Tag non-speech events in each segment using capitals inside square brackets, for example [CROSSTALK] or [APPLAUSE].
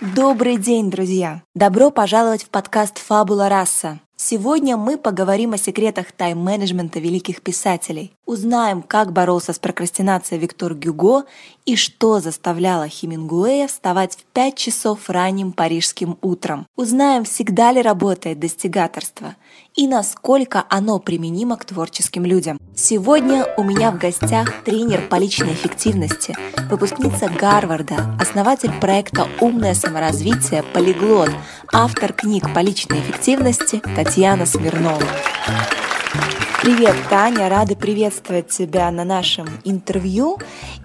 Добрый день, друзья! Добро пожаловать в подкаст «Фабула раса». Сегодня мы поговорим о секретах тайм-менеджмента великих писателей. Узнаем, как боролся с прокрастинацией Виктор Гюго и что заставляло Хемингуэя вставать в 5 часов ранним парижским утром. Узнаем, всегда ли работает достигаторство и насколько оно применимо к творческим людям. Сегодня у меня в гостях тренер по личной эффективности, выпускница Гарварда, основатель проекта «Умное саморазвитие», полиглот, автор книг по личной эффективности Татьяна Смирнова. Привет, Таня, рада приветствовать тебя на нашем интервью.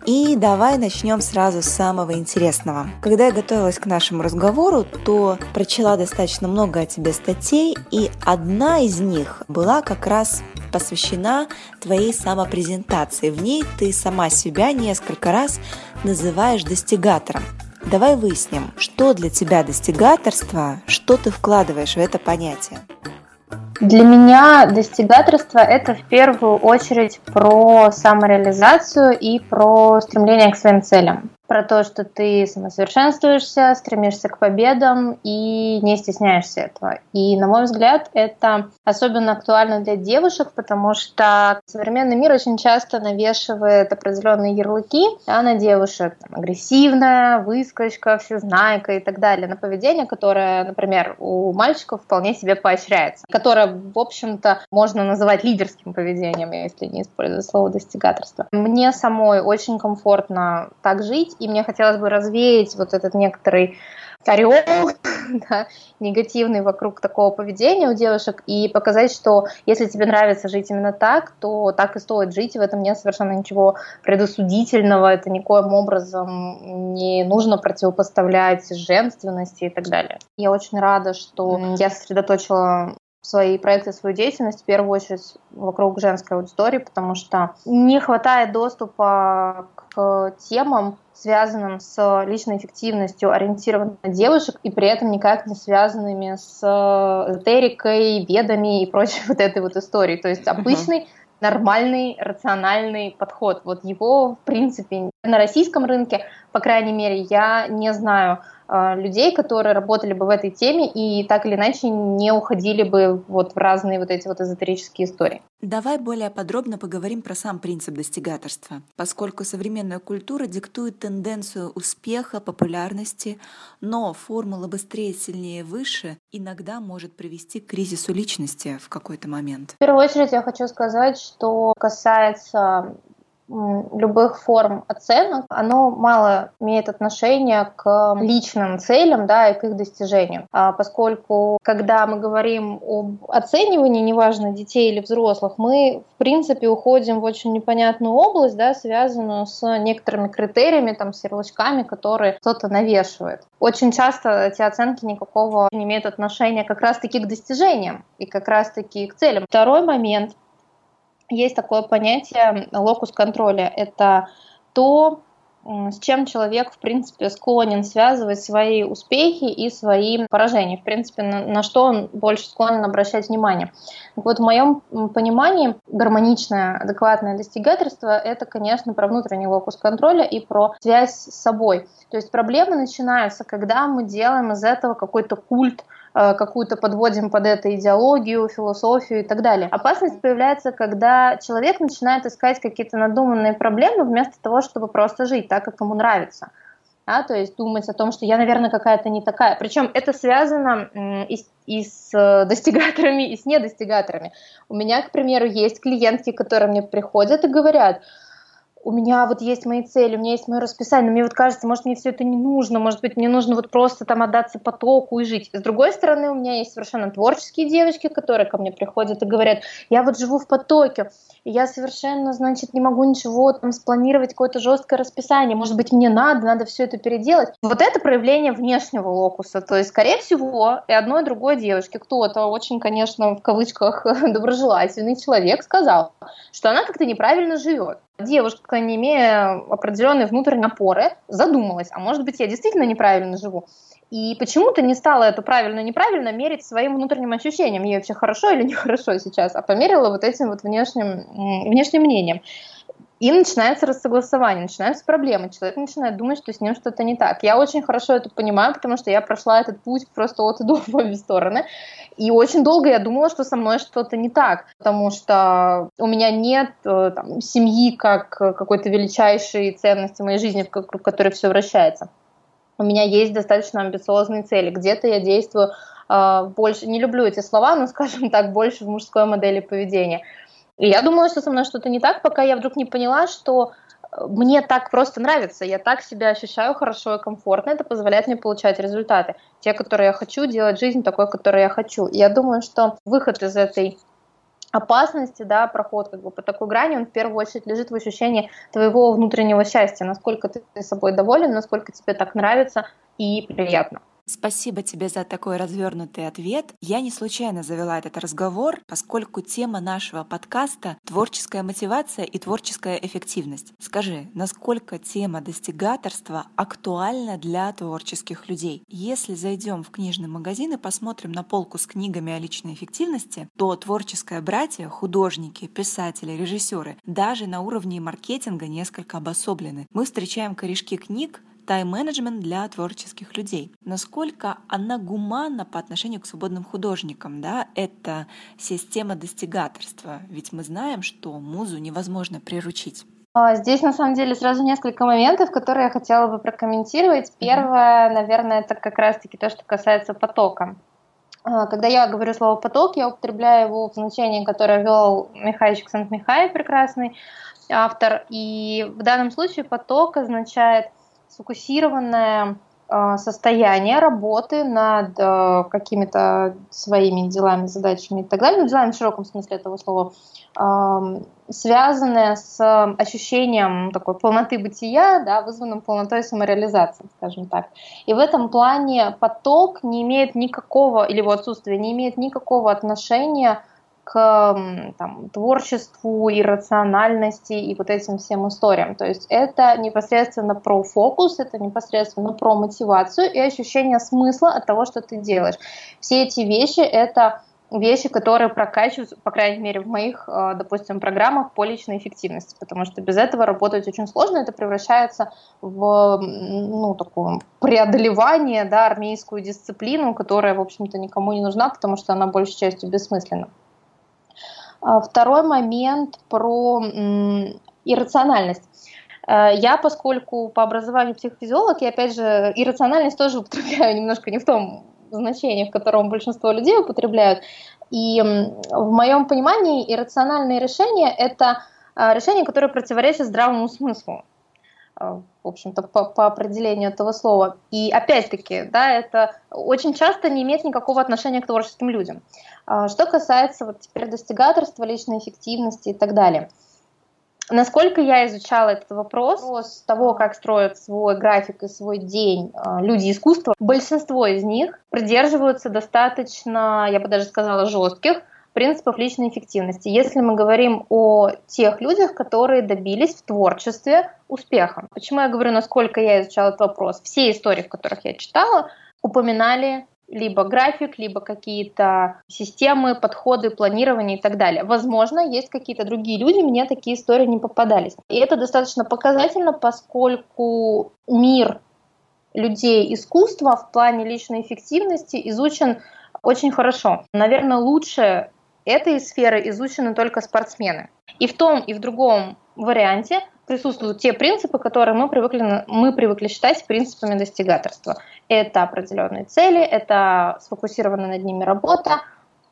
И давай начнем сразу с самого интересного. Когда я готовилась к нашему разговору, то прочла достаточно много о тебе статей, и одна из них была как раз посвящена твоей самопрезентации. В ней ты сама себя несколько раз называешь достигатором. Давай выясним, что для тебя достигаторство, что ты вкладываешь в это понятие. Для меня достигаторство – это в первую очередь про самореализацию и про стремление к своим целям про то, что ты самосовершенствуешься, стремишься к победам и не стесняешься этого. И, на мой взгляд, это особенно актуально для девушек, потому что современный мир очень часто навешивает определенные ярлыки да, на девушек. Там, агрессивная, выскочка, всезнайка и так далее. На поведение, которое, например, у мальчиков вполне себе поощряется. Которое, в общем-то, можно называть лидерским поведением, если не использовать слово достигаторство. Мне самой очень комфортно так жить, и мне хотелось бы развеять вот этот некоторый орел [LAUGHS] да, негативный вокруг такого поведения у девушек и показать, что если тебе нравится жить именно так, то так и стоит жить, и в этом нет совершенно ничего предосудительного, это никоим образом не нужно противопоставлять женственности и так далее. Я очень рада, что я сосредоточила свои проекты, свою деятельность в первую очередь вокруг женской аудитории, потому что не хватает доступа к темам, связанным с личной эффективностью, ориентированным на девушек и при этом никак не связанными с эзотерикой, ведами и прочей [LAUGHS] вот этой вот историей. То есть обычный нормальный, рациональный подход. Вот его, в принципе, на российском рынке, по крайней мере, я не знаю людей, которые работали бы в этой теме и так или иначе не уходили бы вот в разные вот эти вот эзотерические истории. Давай более подробно поговорим про сам принцип достигаторства, поскольку современная культура диктует тенденцию успеха, популярности, но формула «быстрее, сильнее, выше» иногда может привести к кризису личности в какой-то момент. В первую очередь я хочу сказать, что касается любых форм оценок, оно мало имеет отношение к личным целям да, и к их достижению. А поскольку, когда мы говорим об оценивании, неважно, детей или взрослых, мы, в принципе, уходим в очень непонятную область, да, связанную с некоторыми критериями, там, с ярлычками, которые кто-то навешивает. Очень часто эти оценки никакого не имеют отношения как раз-таки к достижениям и как раз-таки к целям. Второй момент есть такое понятие локус контроля. Это то, с чем человек, в принципе, склонен связывать свои успехи и свои поражения, в принципе, на, на что он больше склонен обращать внимание. Вот, в моем понимании гармоничное, адекватное достигательство — это, конечно, про внутренний локус контроля и про связь с собой. То есть проблемы начинаются, когда мы делаем из этого какой-то культ, какую-то подводим под это идеологию, философию и так далее. Опасность появляется, когда человек начинает искать какие-то надуманные проблемы вместо того, чтобы просто жить так, как ему нравится. Да, то есть думать о том, что я, наверное, какая-то не такая. Причем это связано и, и с э, достигаторами, и с недостигаторами. У меня, к примеру, есть клиентки, которые мне приходят и говорят, у меня вот есть мои цели, у меня есть мое расписание, но мне вот кажется, может, мне все это не нужно, может быть, мне нужно вот просто там отдаться потоку и жить. С другой стороны, у меня есть совершенно творческие девочки, которые ко мне приходят и говорят, я вот живу в потоке, я совершенно, значит, не могу ничего там спланировать, какое-то жесткое расписание, может быть, мне надо, надо все это переделать. Вот это проявление внешнего локуса, то есть, скорее всего, и одной, и другой девочке кто-то очень, конечно, в кавычках [LAUGHS] доброжелательный человек сказал, что она как-то неправильно живет девушка, не имея определенной внутренней опоры, задумалась, а может быть, я действительно неправильно живу. И почему-то не стала это правильно-неправильно мерить своим внутренним ощущением, ей вообще хорошо или нехорошо сейчас, а померила вот этим вот внешним, внешним мнением. И начинается рассогласование, начинаются проблемы. Человек начинает думать, что с ним что-то не так. Я очень хорошо это понимаю, потому что я прошла этот путь просто от и до [LAUGHS] в обе стороны. И очень долго я думала, что со мной что-то не так, потому что у меня нет э, там, семьи как какой-то величайшей ценности моей жизни, в которой все вращается. У меня есть достаточно амбициозные цели. Где-то я действую э, больше, не люблю эти слова, но, скажем так, больше в мужской модели поведения. И я думала, что со мной что-то не так, пока я вдруг не поняла, что э, мне так просто нравится, я так себя ощущаю хорошо и комфортно, это позволяет мне получать результаты, те, которые я хочу, делать жизнь такой, которой я хочу. И я думаю, что выход из этой опасности, да, проход как бы по такой грани, он в первую очередь лежит в ощущении твоего внутреннего счастья, насколько ты собой доволен, насколько тебе так нравится и приятно. Спасибо тебе за такой развернутый ответ. Я не случайно завела этот разговор, поскольку тема нашего подкаста — творческая мотивация и творческая эффективность. Скажи, насколько тема достигаторства актуальна для творческих людей? Если зайдем в книжный магазин и посмотрим на полку с книгами о личной эффективности, то творческое братья, художники, писатели, режиссеры даже на уровне маркетинга несколько обособлены. Мы встречаем корешки книг, тайм-менеджмент для творческих людей. Насколько она гуманна по отношению к свободным художникам, да, это система достигаторства, ведь мы знаем, что музу невозможно приручить. А, здесь, на самом деле, сразу несколько моментов, которые я хотела бы прокомментировать. Первое, наверное, это как раз-таки то, что касается потока. А, когда я говорю слово «поток», я употребляю его в значении, которое ввел Михаил Сант-Михай, прекрасный автор. И в данном случае поток означает – сфокусированное а, состояние работы над а, какими-то своими делами, задачами и так далее, ну, делами в широком смысле этого слова, связанное с ощущением такой полноты бытия, да, вызванным полнотой самореализации, скажем так. И в этом плане поток не имеет никакого, или его отсутствие не имеет никакого отношения к там, творчеству, иррациональности и вот этим всем историям. То есть это непосредственно про фокус, это непосредственно про мотивацию и ощущение смысла от того, что ты делаешь. Все эти вещи — это вещи, которые прокачиваются, по крайней мере, в моих, э, допустим, программах по личной эффективности, потому что без этого работать очень сложно, это превращается в ну, такое преодолевание, да, армейскую дисциплину, которая, в общем-то, никому не нужна, потому что она большей частью бессмысленна. А, второй момент про иррациональность. Э, я, поскольку по образованию психофизиолог, я опять же иррациональность тоже употребляю немножко не в том значении, в котором большинство людей употребляют. И в моем понимании иррациональные решения – это а, решения, которые противоречат здравому смыслу. В общем-то, по, по определению этого слова. И опять-таки, да, это очень часто не имеет никакого отношения к творческим людям. А, что касается вот теперь достигаторства, личной эффективности и так далее. Насколько я изучала этот вопрос, с того, как строят свой график и свой день а, люди искусства, большинство из них придерживаются достаточно, я бы даже сказала, жестких принципов личной эффективности. Если мы говорим о тех людях, которые добились в творчестве успеха. Почему я говорю, насколько я изучала этот вопрос? Все истории, в которых я читала, упоминали либо график, либо какие-то системы, подходы, планирование и так далее. Возможно, есть какие-то другие люди, мне такие истории не попадались. И это достаточно показательно, поскольку мир людей искусства в плане личной эффективности изучен очень хорошо. Наверное, лучше этой сферы изучены только спортсмены. И в том, и в другом варианте присутствуют те принципы, которые мы привыкли, мы привыкли считать принципами достигаторства. Это определенные цели, это сфокусированная над ними работа,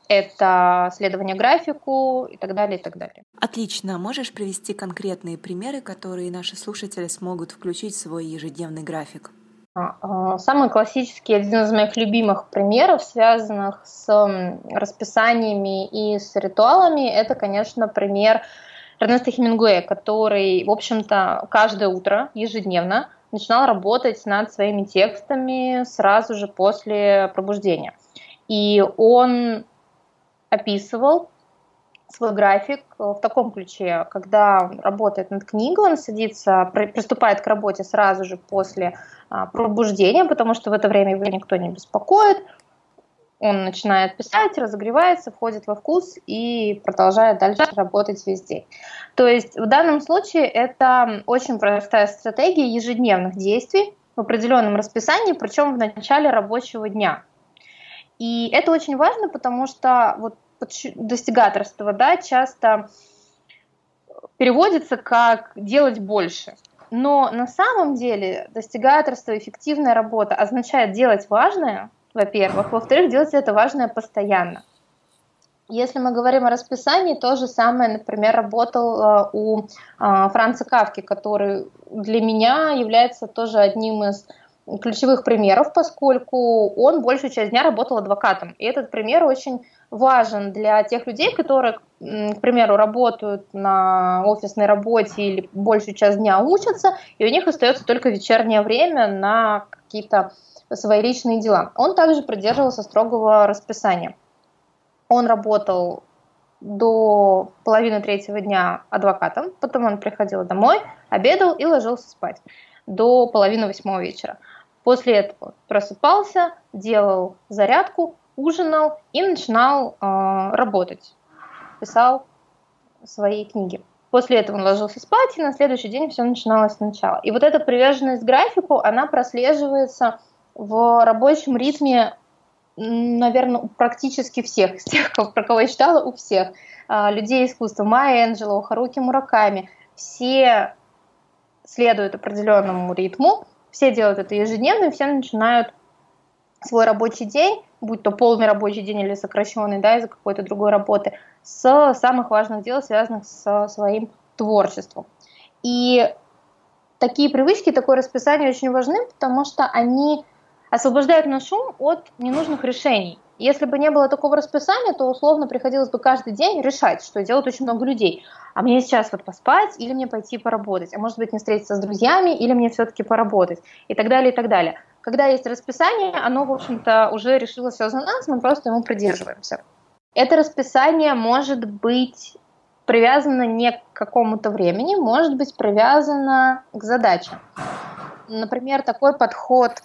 это следование графику и так далее, и так далее. Отлично. Можешь привести конкретные примеры, которые наши слушатели смогут включить в свой ежедневный график? А, а, самый классический, один из моих любимых примеров, связанных с расписаниями и с ритуалами, это, конечно, пример Эрнеста Хемингуэя, который, в общем-то, каждое утро, ежедневно, начинал работать над своими текстами сразу же после пробуждения. И он описывал свой график в таком ключе, когда работает над книгой, он садится, приступает к работе сразу же после а, пробуждения, потому что в это время его никто не беспокоит, он начинает писать, разогревается, входит во вкус и продолжает дальше работать весь день. То есть в данном случае это очень простая стратегия ежедневных действий в определенном расписании, причем в начале рабочего дня. И это очень важно, потому что вот достигаторство да, часто переводится как делать больше. Но на самом деле достигаторство, эффективная работа означает делать важное, во-первых. Во-вторых, делать это важное постоянно. Если мы говорим о расписании, то же самое, например, работал э, у э, Франца Кавки, который для меня является тоже одним из ключевых примеров, поскольку он большую часть дня работал адвокатом. И этот пример очень важен для тех людей, которые, к примеру, работают на офисной работе или большую часть дня учатся, и у них остается только вечернее время на какие-то свои личные дела. Он также придерживался строгого расписания. Он работал до половины третьего дня адвокатом, потом он приходил домой, обедал и ложился спать до половины восьмого вечера. После этого просыпался, делал зарядку, ужинал и начинал э, работать. Писал свои книги. После этого он ложился спать, и на следующий день все начиналось сначала. И вот эта приверженность к графику, она прослеживается в рабочем ритме, наверное, практически всех, из тех, про кого я читала, у всех э, людей искусства. Майя Энджело, Харуки Мураками, все следуют определенному ритму, все делают это ежедневно, все начинают свой рабочий день, будь то полный рабочий день или сокращенный, да, из-за какой-то другой работы, с самых важных дел, связанных со своим творчеством. И такие привычки, такое расписание очень важны, потому что они освобождают наш ум от ненужных решений. Если бы не было такого расписания, то условно приходилось бы каждый день решать, что делают очень много людей. А мне сейчас вот поспать или мне пойти поработать? А может быть не встретиться с друзьями или мне все-таки поработать? И так далее, и так далее. Когда есть расписание, оно, в общем-то, уже решило все за нас, мы просто ему придерживаемся. Это расписание может быть привязано не к какому-то времени, может быть привязано к задачам. Например, такой подход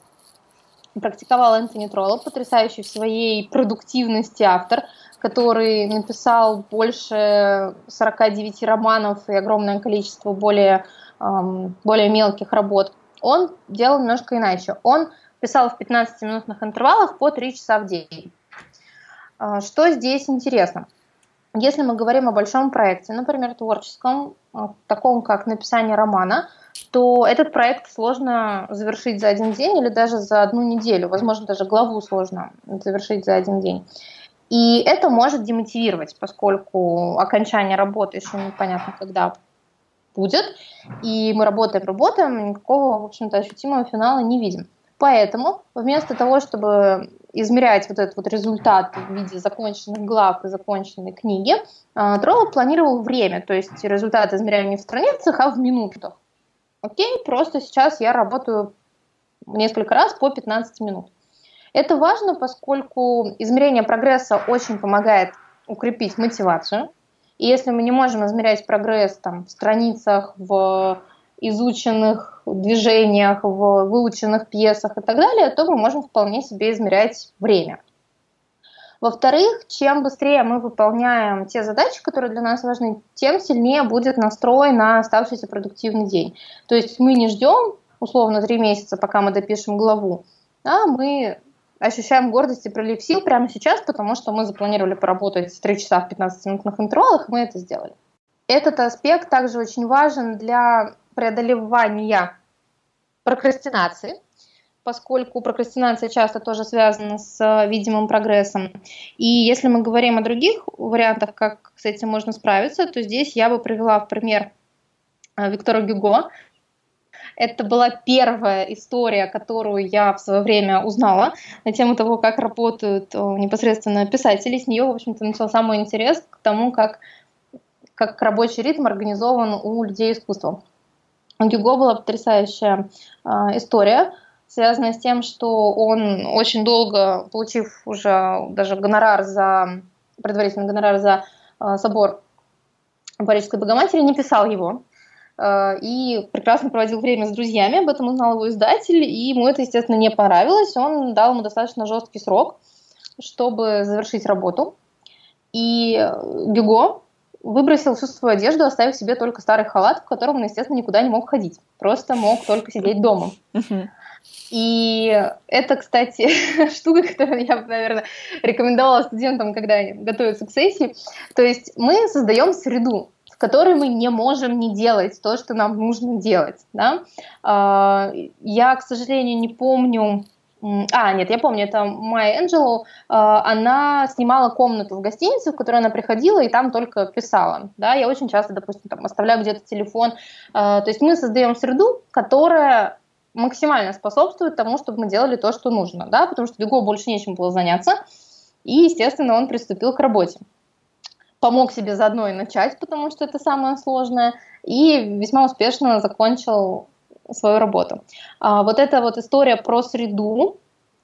практиковал Энтони Тролло, потрясающий в своей продуктивности автор, который написал больше 49 романов и огромное количество более, эм, более мелких работ. Он делал немножко иначе. Он писал в 15-минутных интервалах по 3 часа в день. Э, что здесь интересно? Если мы говорим о большом проекте, например, творческом, э, таком как написание романа – то этот проект сложно завершить за один день или даже за одну неделю. Возможно, даже главу сложно завершить за один день. И это может демотивировать, поскольку окончание работы еще непонятно когда будет. И мы работаем, работаем, никакого, в общем-то, ощутимого финала не видим. Поэтому вместо того, чтобы измерять вот этот вот результат в виде законченных глав и законченной книги, Троллоп планировал время, то есть результат измеряли не в страницах, а в минутах. Окей, просто сейчас я работаю несколько раз по 15 минут. Это важно, поскольку измерение прогресса очень помогает укрепить мотивацию. И если мы не можем измерять прогресс там, в страницах, в изученных движениях, в выученных пьесах и так далее, то мы можем вполне себе измерять время. Во-вторых, чем быстрее мы выполняем те задачи, которые для нас важны, тем сильнее будет настрой на оставшийся продуктивный день. То есть мы не ждем условно три месяца, пока мы допишем главу, а мы ощущаем гордость и прилив сил прямо сейчас, потому что мы запланировали поработать 3 часа в 15-минутных интервалах, и мы это сделали. Этот аспект также очень важен для преодолевания прокрастинации, поскольку прокрастинация часто тоже связана с видимым прогрессом. И если мы говорим о других вариантах, как с этим можно справиться, то здесь я бы привела в пример э, Виктора Гюго. Это была первая история, которую я в свое время узнала на тему того, как работают непосредственно писатели. С нее, в общем-то, начался мой интерес к тому, как, как рабочий ритм организован у людей искусства. У Гюго была потрясающая э, история, связанная с тем, что он очень долго, получив уже даже гонорар за предварительный гонорар за э, собор Парижской Богоматери, не писал его э, и прекрасно проводил время с друзьями. Об этом узнал его издатель, и ему это, естественно, не понравилось. Он дал ему достаточно жесткий срок, чтобы завершить работу. И Гюго выбросил всю свою одежду, оставив себе только старый халат, в котором он, естественно, никуда не мог ходить. Просто мог только сидеть дома. И это, кстати, [LAUGHS] штука, которую я, наверное, рекомендовала студентам, когда они готовятся к сессии. То есть мы создаем среду, в которой мы не можем не делать то, что нам нужно делать. Да? А, я, к сожалению, не помню, а, нет, я помню, это Майя Энджело, она снимала комнату в гостинице, в которую она приходила и там только писала. Да, я очень часто, допустим, там оставляю где-то телефон. А, то есть мы создаем среду, которая максимально способствует тому, чтобы мы делали то, что нужно, да, потому что Бего больше нечем было заняться, и, естественно, он приступил к работе. Помог себе заодно и начать, потому что это самое сложное, и весьма успешно закончил свою работу. А вот эта вот история про среду,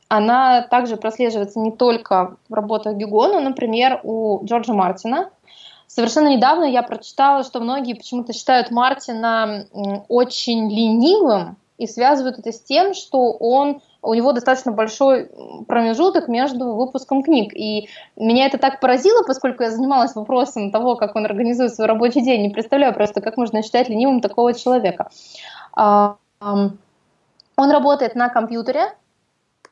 она также прослеживается не только в работах Гюго, но, например, у Джорджа Мартина. Совершенно недавно я прочитала, что многие почему-то считают Мартина очень ленивым и связывают это с тем, что он у него достаточно большой промежуток между выпуском книг. И меня это так поразило, поскольку я занималась вопросом того, как он организует свой рабочий день. Не представляю просто, как можно считать ленивым такого человека. Он работает на компьютере,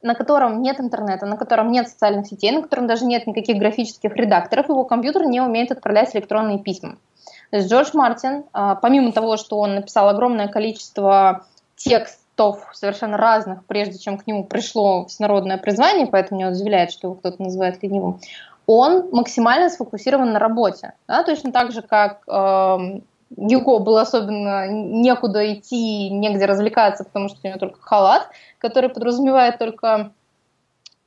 на котором нет интернета, на котором нет социальных сетей, на котором даже нет никаких графических редакторов, его компьютер не умеет отправлять электронные письма. То есть Джордж Мартин, а, помимо того, что он написал огромное количество текстов совершенно разных, прежде чем к нему пришло всенародное призвание, поэтому меня удивляет, что его кто-то называет ленивым, он максимально сфокусирован на работе. Да? Точно так же, как э, Гюго было особенно некуда идти, негде развлекаться, потому что у него только халат, который подразумевает только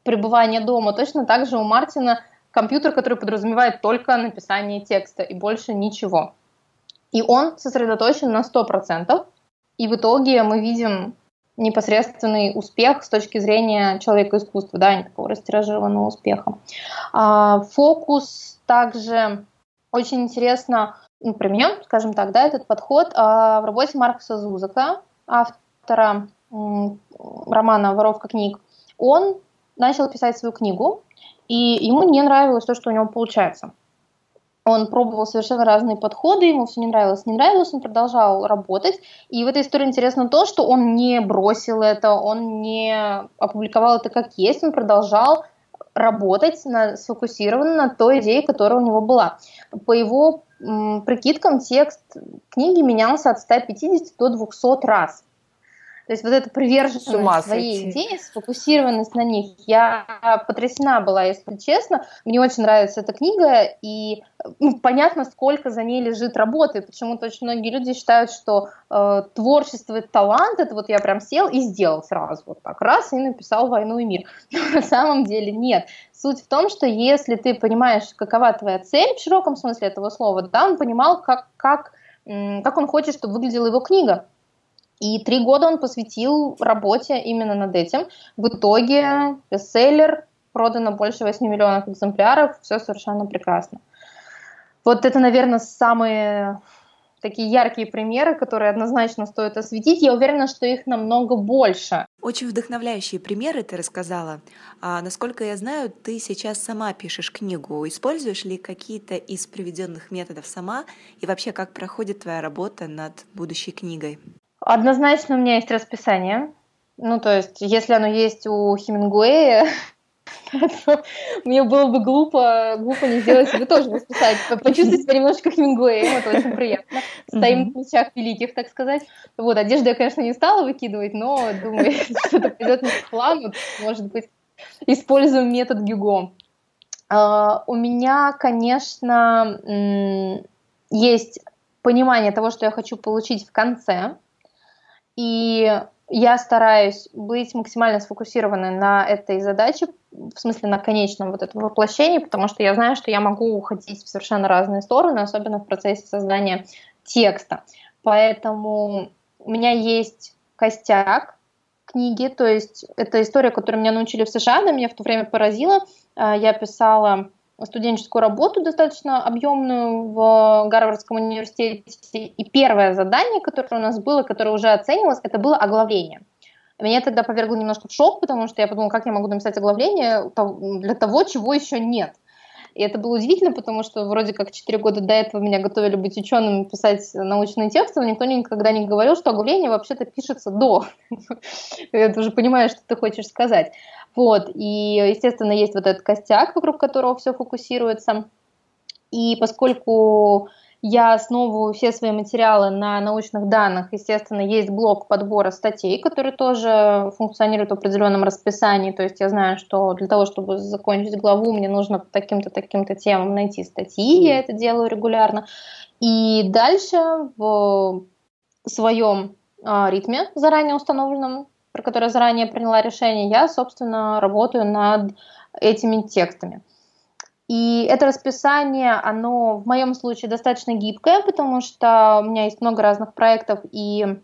пребывание дома. Точно так же у Мартина компьютер, который подразумевает только написание текста и больше ничего. И он сосредоточен на 100%, и в итоге мы видим непосредственный успех с точки зрения человека искусства, да, не такого растиражированного успеха. А, фокус также очень интересно ну, применен, скажем так, да, этот подход а, в работе Маркса Зузака, автора романа «Воровка книг». Он начал писать свою книгу, и ему не нравилось то, что у него получается. Он пробовал совершенно разные подходы, ему все не нравилось, не нравилось, он продолжал работать. И в этой истории интересно то, что он не бросил это, он не опубликовал это как есть, он продолжал работать на, сфокусированно на той идее, которая у него была. По его м, прикидкам текст книги менялся от 150 до 200 раз. То есть вот эта приверженность своей идеи, сфокусированность на них, я потрясена была, если честно. Мне очень нравится эта книга, и ну, понятно, сколько за ней лежит работы. Почему-то очень многие люди считают, что э, творчество и талант, это вот я прям сел и сделал сразу, вот так раз, и написал «Войну и мир». [LAUGHS] Но на самом деле нет. Суть в том, что если ты понимаешь, какова твоя цель в широком смысле этого слова, да, он понимал, как, как, как он хочет, чтобы выглядела его книга. И три года он посвятил работе именно над этим. В итоге бестселлер, продано больше 8 миллионов экземпляров, все совершенно прекрасно. Вот это, наверное, самые такие яркие примеры, которые однозначно стоит осветить. Я уверена, что их намного больше. Очень вдохновляющие примеры ты рассказала. А, насколько я знаю, ты сейчас сама пишешь книгу. Используешь ли какие-то из приведенных методов сама? И вообще, как проходит твоя работа над будущей книгой? Однозначно у меня есть расписание. Ну, то есть, если оно есть у Хемингуэя, [LAUGHS] Мне было бы глупо, глупо не сделать, вы тоже расписать, почувствовать себя немножечко Хемингуэем, это очень приятно. Стоим в плечах великих, так сказать. Вот, одежду я, конечно, не стала выкидывать, но думаю, что-то пойдет не по плану, может быть, используем метод Гюго. Uh, у меня, конечно, есть понимание того, что я хочу получить в конце, и я стараюсь быть максимально сфокусированной на этой задаче, в смысле на конечном вот этом воплощении, потому что я знаю, что я могу уходить в совершенно разные стороны, особенно в процессе создания текста. Поэтому у меня есть костяк книги, то есть это история, которую меня научили в США, она меня в то время поразила. А, я писала студенческую работу достаточно объемную в Гарвардском университете. И первое задание, которое у нас было, которое уже оценивалось, это было оглавление. Меня тогда повергло немножко в шок, потому что я подумала, как я могу написать оглавление для того, чего еще нет. И это было удивительно, потому что вроде как 4 года до этого меня готовили быть ученым, писать научные тексты, но никто никогда не говорил, что оглавление вообще-то пишется до. [LAUGHS] Ты уже понимаешь, что ты хочешь сказать. Вот, и, естественно, есть вот этот костяк, вокруг которого все фокусируется. И поскольку я основываю все свои материалы на научных данных. Естественно, есть блок подбора статей, который тоже функционирует в определенном расписании. То есть я знаю, что для того, чтобы закончить главу, мне нужно по таким-то, таким-то темам найти статьи. Я это делаю регулярно. И дальше в своем а, ритме, заранее установленном, про который я заранее приняла решение, я, собственно, работаю над этими текстами. И это расписание, оно в моем случае достаточно гибкое, потому что у меня есть много разных проектов, и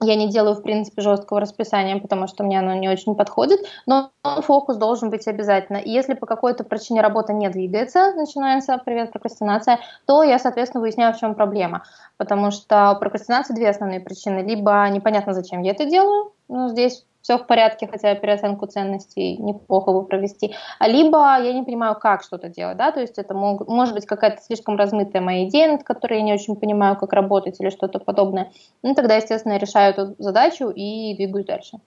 я не делаю, в принципе, жесткого расписания, потому что мне оно не очень подходит, но фокус должен быть обязательно. И если по какой-то причине работа не двигается, начинается, привет, прокрастинация, то я, соответственно, выясняю, в чем проблема. Потому что у прокрастинации две основные причины. Либо непонятно, зачем я это делаю, ну, здесь все в порядке, хотя переоценку ценностей неплохо бы провести, а либо я не понимаю, как что-то делать, да, то есть это мог, может быть какая-то слишком размытая моя идея, над которой я не очень понимаю, как работать или что-то подобное, ну тогда, естественно, я решаю эту задачу и двигаюсь дальше.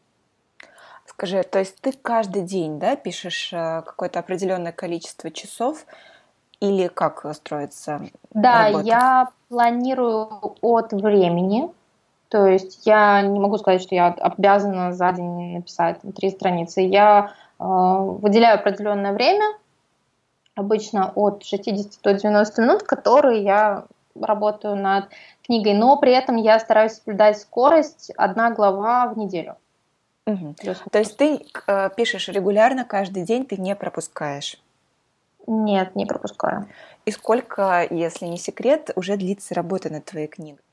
Скажи, то есть ты каждый день, да, пишешь э, какое-то определенное количество часов, или как строится Да, работа? я планирую от времени, то есть я не могу сказать, что я обязана за день написать три страницы. Я э, выделяю определенное время, обычно от 60 до 90 минут, которые я работаю над книгой, но при этом я стараюсь соблюдать скорость одна глава в неделю. Угу. То есть ты э, пишешь регулярно каждый день, ты не пропускаешь? Нет, не пропускаю. И сколько, если не секрет, уже длится работа над твоей книгой?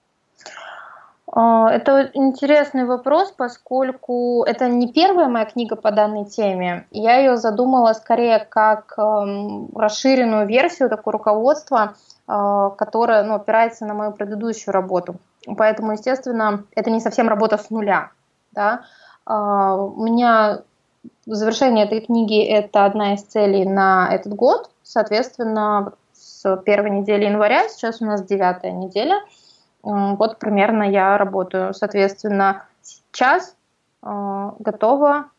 А, это интересный вопрос, поскольку это не первая моя книга по данной теме. Я ее задумала скорее как эм, расширенную версию, такое руководство, э, которое ну, опирается на мою предыдущую работу. Поэтому, естественно, это не совсем работа с нуля. Да? А, у меня завершение этой книги – это одна из целей на этот год. Соответственно, с первой недели января, сейчас у нас девятая неделя – вот примерно я работаю. Соответственно, сейчас э, готово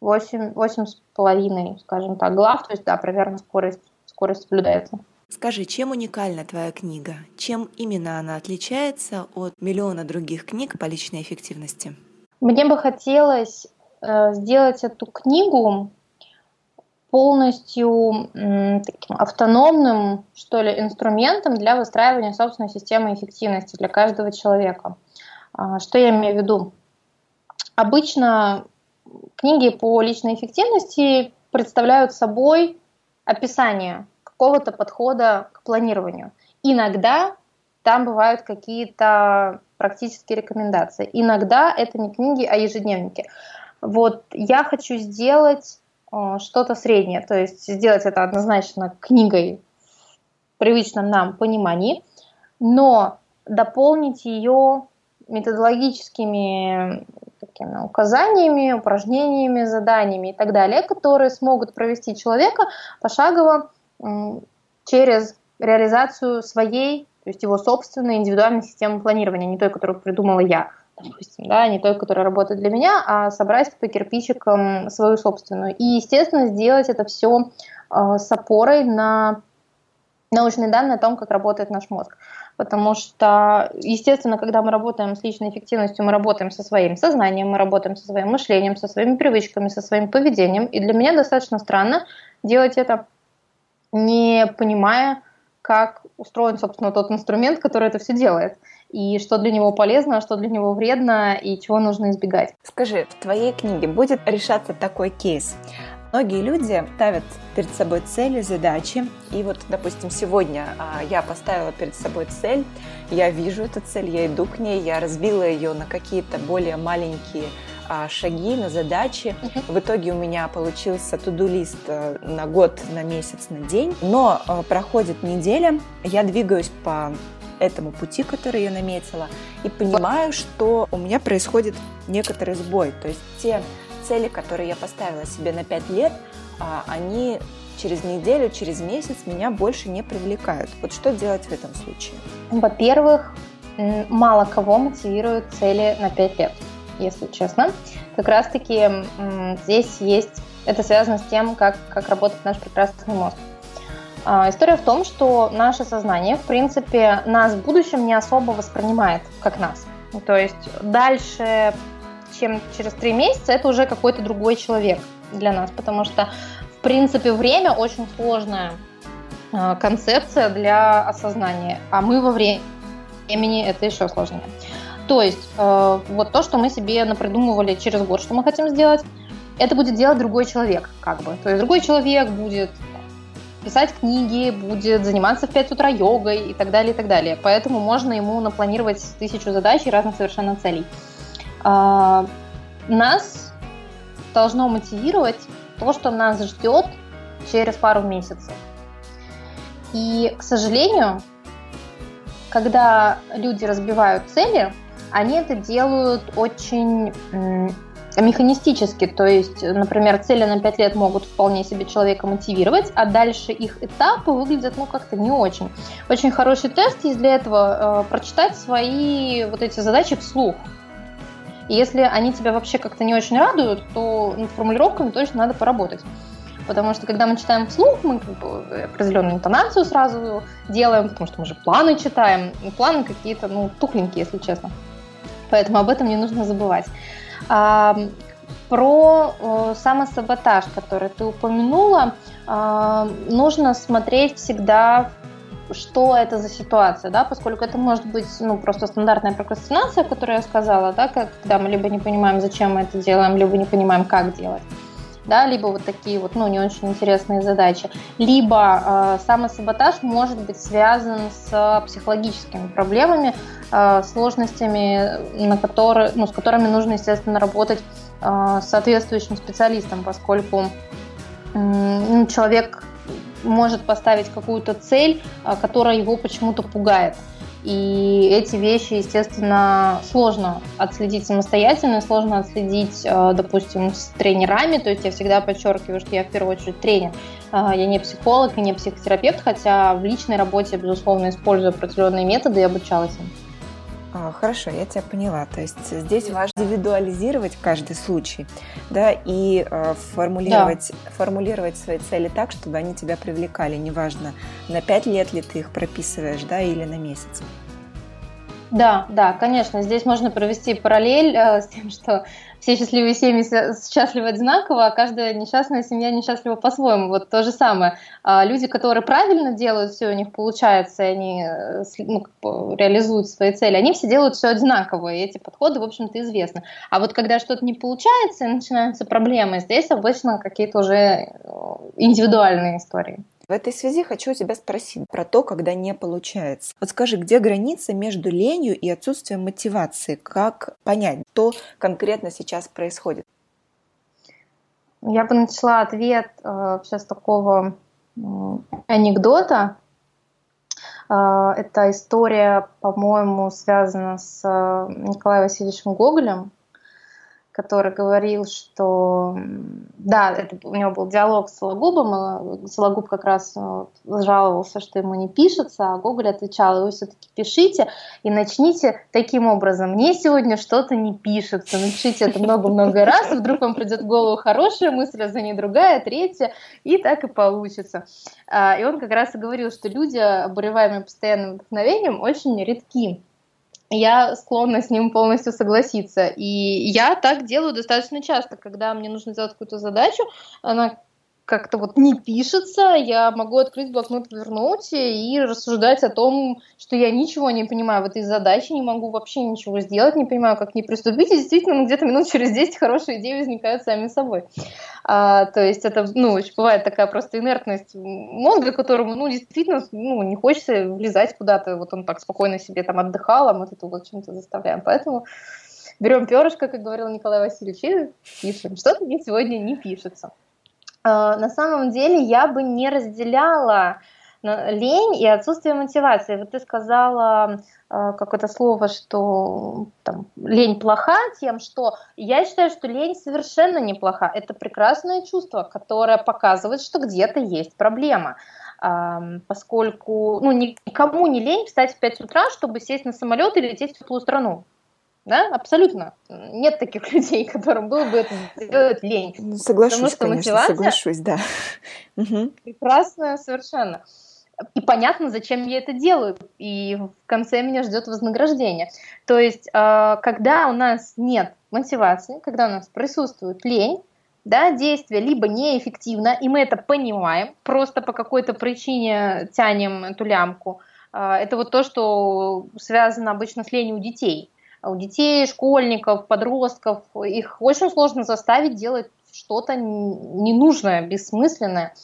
8, 8 с половиной, скажем так, глав. То есть, да, примерно скорость, скорость соблюдается. Скажи, чем уникальна твоя книга? Чем именно она отличается от миллиона других книг по личной эффективности? Мне бы хотелось э, сделать эту книгу полностью таким автономным, что ли, инструментом для выстраивания собственной системы эффективности для каждого человека. А, что я имею в виду? Обычно книги по личной эффективности представляют собой описание какого-то подхода к планированию. Иногда там бывают какие-то практические рекомендации. Иногда это не книги, а ежедневники. Вот я хочу сделать что-то среднее, то есть сделать это однозначно книгой в привычном нам понимании, но дополнить ее методологическими такими указаниями, упражнениями, заданиями и так далее, которые смогут провести человека пошагово через реализацию своей, то есть его собственной индивидуальной системы планирования, не той, которую придумала я. Допустим, да, не той, которая работает для меня, а собрать по кирпичикам свою собственную. И, естественно, сделать это все э, с опорой на научные данные о том, как работает наш мозг. Потому что, естественно, когда мы работаем с личной эффективностью, мы работаем со своим сознанием, мы работаем со своим мышлением, со своими привычками, со своим поведением. И для меня достаточно странно делать это, не понимая, как устроен, собственно, тот инструмент, который это все делает и что для него полезно, а что для него вредно, и чего нужно избегать. Скажи, в твоей книге будет решаться такой кейс? Многие люди ставят перед собой цели, задачи. И вот, допустим, сегодня а, я поставила перед собой цель, я вижу эту цель, я иду к ней, я разбила ее на какие-то более маленькие а, шаги, на задачи. В итоге у меня получился туду-лист э, на год, на месяц, на день. Но э, проходит неделя, я двигаюсь по этому пути, который я наметила, и понимаю, что у меня происходит некоторый сбой. То есть те цели, которые я поставила себе на 5 лет, а, они через неделю, через месяц меня больше не привлекают. Вот что делать в этом случае? Во-первых, мало кого мотивируют цели на 5 лет, если честно. Как раз-таки здесь есть, это связано с тем, как, как работает наш прекрасный мозг. А, история в том, что наше сознание, в принципе, нас в будущем не особо воспринимает как нас. То есть дальше, чем через три месяца, это уже какой-то другой человек для нас, потому что, в принципе, время очень сложная а, концепция для осознания, а мы во времени это еще сложнее. То есть э, вот то, что мы себе напридумывали через год, что мы хотим сделать, это будет делать другой человек, как бы. То есть другой человек будет писать книги, будет заниматься в 5 утра йогой и так далее, и так далее. Поэтому можно ему напланировать тысячу задач и разных совершенно целей. А, нас должно мотивировать то, что нас ждет через пару месяцев. И, к сожалению, когда люди разбивают цели, они это делают очень механистически, то есть, например, цели на 5 лет могут вполне себе человека мотивировать, а дальше их этапы выглядят, ну, как-то не очень. Очень хороший тест есть для этого э, прочитать свои вот эти задачи вслух. И если они тебя вообще как-то не очень радуют, то над формулировками точно надо поработать. Потому что когда мы читаем вслух, мы как бы определенную интонацию сразу делаем, потому что мы же планы читаем. И планы какие-то, ну, тухленькие, если честно. Поэтому об этом не нужно забывать. Про э, самосаботаж, который ты упомянула, нужно смотреть всегда что это за ситуация, да, поскольку это может быть, ну, просто стандартная прокрастинация, которую я сказала, да, когда мы либо не понимаем, зачем мы это делаем, либо не понимаем, как делать да, либо вот такие вот, ну, не очень интересные задачи, либо э, самосаботаж может быть связан с психологическими проблемами, э, сложностями, на которые, ну, с которыми нужно, естественно, работать э, соответствующим специалистом, поскольку э, человек может поставить какую-то цель, э, которая его почему-то пугает. И эти вещи, естественно, сложно отследить самостоятельно, сложно отследить, э, допустим, с тренерами. То есть я всегда подчеркиваю, что я в первую очередь тренер. Э, я не психолог и не психотерапевт, хотя в личной работе, безусловно, использую определенные методы и обучалась им. А, хорошо, я тебя поняла. То есть здесь важно индивидуализировать каждый случай, да, и э, формулировать, да. формулировать свои цели так, чтобы они тебя привлекали. Неважно, на пять лет ли ты их прописываешь, да, или на месяц. Да, да, конечно. Здесь можно провести параллель э, с тем, что все счастливые семьи счастливы одинаково, а каждая несчастная семья несчастлива по-своему. Вот то же самое. А люди, которые правильно делают все, у них получается, они э, ну, реализуют свои цели, они все делают все одинаково, и эти подходы, в общем-то, известны. А вот когда что-то не получается, и начинаются проблемы, здесь обычно какие-то уже э, индивидуальные истории. Этой связи хочу у тебя спросить про то, когда не получается. Вот скажи, где граница между ленью и отсутствием мотивации? Как понять, что конкретно сейчас происходит? Я бы начала ответ э, сейчас такого э, анекдота. Э, эта история, по-моему, связана с э, Николаем Васильевичем Гоголем. Который говорил, что да, это, у него был диалог с Сологубом, Сологуб как раз вот, жаловался, что ему не пишется, а Гоголь отвечал, вы все-таки пишите и начните таким образом. Мне сегодня что-то не пишется, напишите это много-много раз, и вдруг вам придет в голову хорошая мысль, а за ней другая, третья, и так и получится. А, и он как раз и говорил, что люди, обуреваемые постоянным вдохновением, очень редки я склонна с ним полностью согласиться. И я так делаю достаточно часто, когда мне нужно сделать какую-то задачу, она как-то вот не пишется, я могу открыть блокнот, вернуть и рассуждать о том, что я ничего не понимаю в этой задаче, не могу вообще ничего сделать, не понимаю, как к ней приступить, и действительно где-то минут через 10 хорошие идеи возникают сами собой. А, то есть это, ну, бывает такая просто инертность мозга, которому, ну, действительно, ну, не хочется влезать куда-то, вот он так спокойно себе там отдыхал, а мы тут вот чем-то заставляем, поэтому берем перышко, как говорил Николай Васильевич, и пишем. Что-то мне сегодня не пишется. А, на самом деле я бы не разделяла лень и отсутствие мотивации. Вот ты сказала э, какое-то слово, что там, лень плоха тем, что я считаю, что лень совершенно неплоха. Это прекрасное чувство, которое показывает, что где-то есть проблема. Поскольку ну, никому не лень встать в 5 утра, чтобы сесть на самолет и лететь в теплую страну. Да, абсолютно. Нет таких [LAUGHS] людей, которым было бы это делать лень. Ну, соглашусь, Потому что конечно, соглашусь, да. [LAUGHS] Прекрасная совершенно. И понятно, зачем я это делаю. И в конце меня ждет вознаграждение. То есть, а, когда у нас нет мотивации, когда у нас присутствует лень, да, действие либо неэффективно, и мы это понимаем, просто по какой-то причине тянем эту лямку. А, это вот то, что связано обычно с ленью у детей у детей, школьников, подростков, их очень сложно заставить делать что-то ненужное, бессмысленное.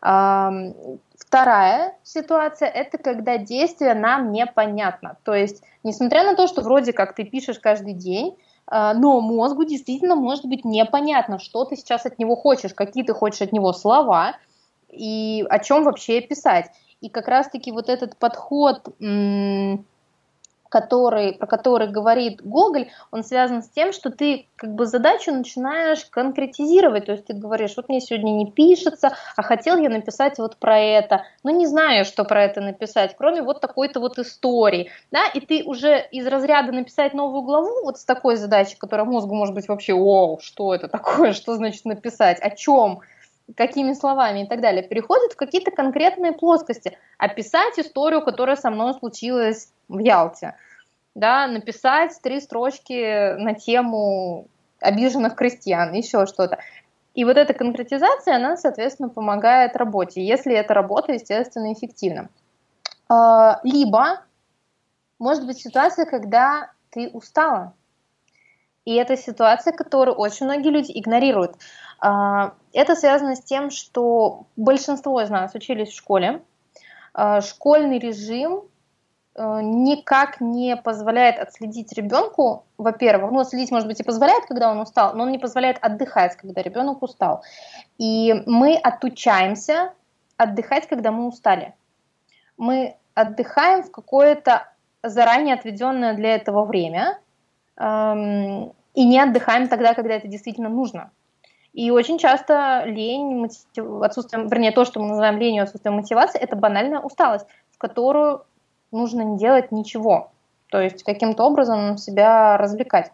Вторая ситуация – это когда действие нам непонятно. То есть, несмотря на то, что вроде как ты пишешь каждый день, а, но мозгу действительно может быть непонятно, что ты сейчас от него хочешь, какие ты хочешь от него слова и о чем вообще писать. И как раз-таки вот этот подход который, про который говорит Гоголь, он связан с тем, что ты как бы задачу начинаешь конкретизировать, то есть ты говоришь, вот мне сегодня не пишется, а хотел я написать вот про это, но не знаю, что про это написать, кроме вот такой-то вот истории, да, и ты уже из разряда написать новую главу вот с такой задачей, которая мозгу может быть вообще, о, что это такое, что значит написать, о чем, какими словами? и так далее, переходит в какие-то конкретные плоскости. Описать историю, которая со мной случилась в Ялте. Да, написать три строчки на тему обиженных крестьян, еще что-то. И вот эта конкретизация, она, соответственно, помогает работе, если эта работа, естественно, эффективна. А, либо, может быть, ситуация, когда ты устала. И это ситуация, которую очень многие люди игнорируют. А, это связано с тем, что большинство из нас учились в школе. А, школьный режим никак не позволяет отследить ребенку, во-первых, ну, отследить, может быть, и позволяет, когда он устал, но он не позволяет отдыхать, когда ребенок устал. И мы отучаемся отдыхать, когда мы устали. Мы отдыхаем в какое-то заранее отведенное для этого время эм, и не отдыхаем тогда, когда это действительно нужно. И очень часто лень, отсутствие, вернее, то, что мы называем ленью, отсутствие мотивации, это банальная усталость, в которую нужно не делать ничего. То есть каким-то образом себя развлекать.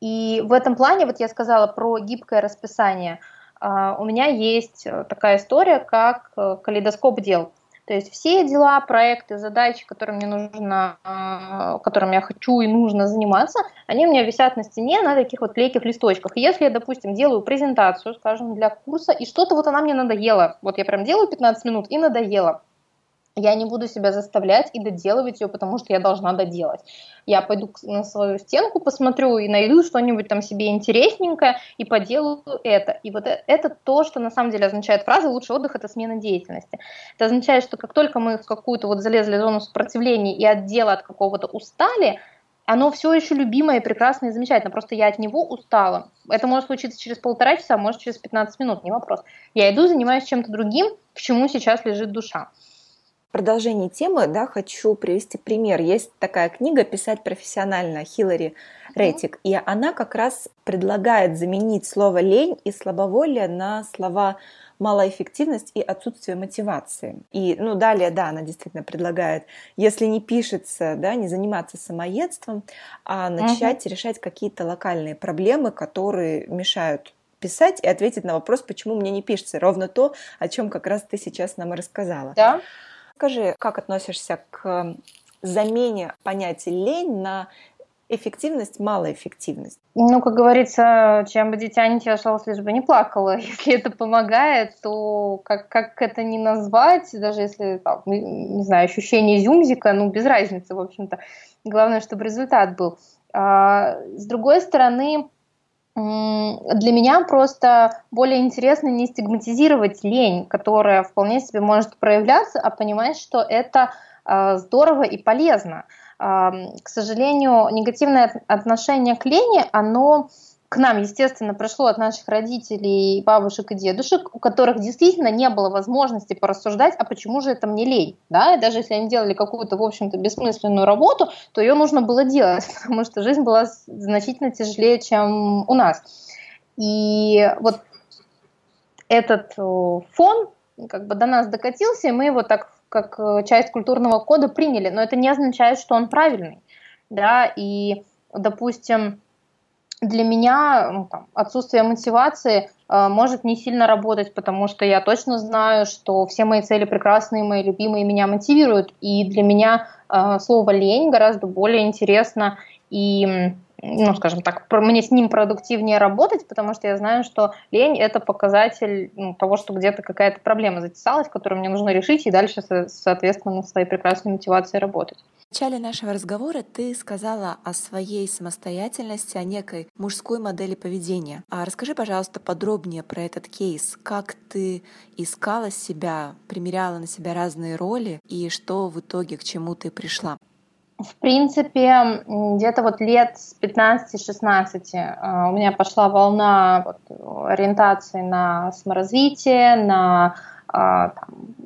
И в этом плане, вот я сказала про гибкое расписание, а, у меня есть такая история, как э, калейдоскоп дел. То есть все дела, проекты, задачи, которыми мне нужно, а, которыми я хочу и нужно заниматься, они у меня висят на стене на таких вот клейких листочках. И если я, допустим, делаю презентацию, скажем, для курса, и что-то вот она мне надоела, вот я прям делаю 15 минут и надоела, я не буду себя заставлять и доделывать ее, потому что я должна доделать. Я пойду на свою стенку, посмотрю и найду что-нибудь там себе интересненькое и поделаю это. И вот э, это то, что на самом деле означает фраза «лучший отдых – это смена деятельности». Это означает, что как только мы в какую-то вот залезли в зону сопротивления и от дела от какого-то устали, оно все еще любимое, прекрасное и замечательно. Просто я от него устала. Это может случиться через полтора часа, может через 15 минут, не вопрос. Я иду, занимаюсь чем-то другим, к чему сейчас лежит душа продолжении темы, да, хочу привести пример. Есть такая книга «Писать профессионально» Хиллари Ретик, и она как раз предлагает заменить слово лень и слабоволие на слова малоэффективность и отсутствие мотивации. И, ну, далее, да, она действительно предлагает, если не пишется, да, не заниматься самоедством, а начать uh-huh. решать какие-то локальные проблемы, которые мешают писать и ответить на вопрос, почему мне не пишется. Ровно то, о чем как раз ты сейчас нам и рассказала. Да. Скажи, как относишься к замене понятия лень на эффективность, малоэффективность? Ну, как говорится, чем бы дитя не тешилось, лишь бы не плакало. [LAUGHS] Если это помогает, то как, как это не назвать, даже если, там, не знаю, ощущение зюмзика, ну, без разницы, в общем-то. Главное, чтобы результат был. А, с другой стороны, для меня просто более интересно не стигматизировать лень, которая вполне себе может проявляться, а понимать, что это а, здорово и полезно. К сожалению, негативное отношение к лени, оно к нам, естественно, пришло от наших родителей, бабушек и дедушек, у которых действительно не было возможности порассуждать, а почему же это мне лень, да, и даже если они делали какую-то, в общем-то, бессмысленную работу, то ее нужно было делать, [LAUGHS] потому что жизнь была значительно тяжелее, чем у нас. И вот этот э, фон как бы до нас докатился, и мы его так как э, часть культурного кода приняли, но это не означает, что он правильный, да, и, допустим, для меня ну, там, отсутствие мотивации э, может не сильно работать, потому что я точно знаю, что все мои цели прекрасные, мои любимые меня мотивируют, и для меня э, слово лень гораздо более интересно и ну, скажем так, мне с ним продуктивнее работать, потому что я знаю, что лень – это показатель ну, того, что где-то какая-то проблема затесалась, которую мне нужно решить, и дальше, соответственно, на своей прекрасной мотивации работать. Начале нашего разговора ты сказала о своей самостоятельности, о некой мужской модели поведения. А расскажи, пожалуйста, подробнее про этот кейс. Как ты искала себя, примеряла на себя разные роли и что в итоге к чему ты пришла? В принципе, где-то вот лет с 15-16 э, у меня пошла волна ориентации на саморазвитие, на э, там,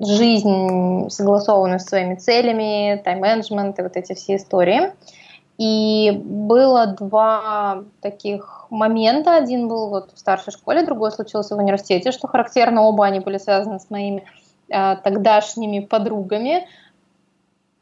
жизнь, согласованную с своими целями, тайм-менеджмент и вот эти все истории. И было два таких момента. Один был вот в старшей школе, другой случился в университете, что характерно, оба они были связаны с моими э, тогдашними подругами.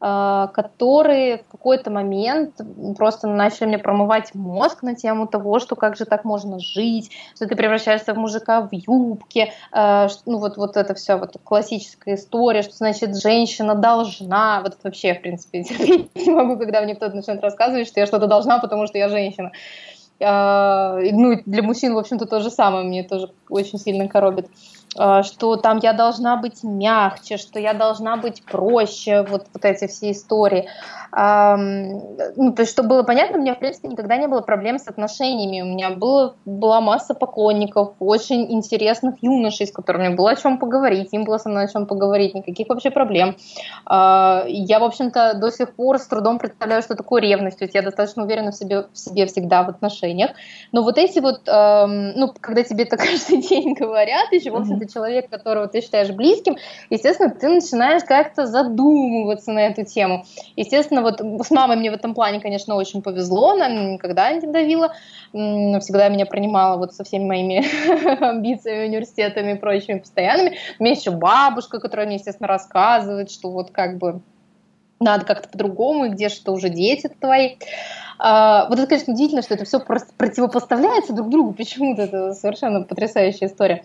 А, которые в какой-то момент просто начали мне промывать мозг на тему того, что как же так можно жить, что ты превращаешься в мужика в юбке, а, ну вот, вот это все, вот классическая история, что значит женщина должна, вот это вообще, в принципе, [LAUGHS] не могу, когда мне кто-то начинает рассказывать, что я что-то должна, потому что я женщина. А, ну, для мужчин, в общем-то, то же самое, мне тоже очень сильно коробит. А, что там я должна быть мягче, что я должна быть проще, вот, вот эти все истории. Ну, то есть, чтобы было понятно, у меня, в принципе, никогда не было проблем с отношениями. У меня было, была масса поклонников, очень интересных юношей, с которыми было о чем поговорить, им было со мной о чем поговорить, никаких вообще проблем. А, я, в общем-то, до сих пор с трудом представляю, что такое ревность, то есть я достаточно уверена в себе, в себе всегда в отношениях. Но вот эти вот, ну, когда тебе это каждый [LAUGHS] день говорят, еще, в общем-то, человек, которого ты считаешь близким, естественно, ты начинаешь как-то задумываться на эту тему. Естественно, вот с мамой мне в этом плане, конечно, очень повезло, она никогда не давила, всегда меня принимала вот со всеми моими [LAUGHS] амбициями, университетами и прочими постоянными. У меня еще бабушка, которая мне, естественно, рассказывает, что вот как бы надо как-то по-другому, и где что уже дети твои. А, вот это, конечно, удивительно, что это все просто противопоставляется друг другу почему-то. Это совершенно потрясающая история.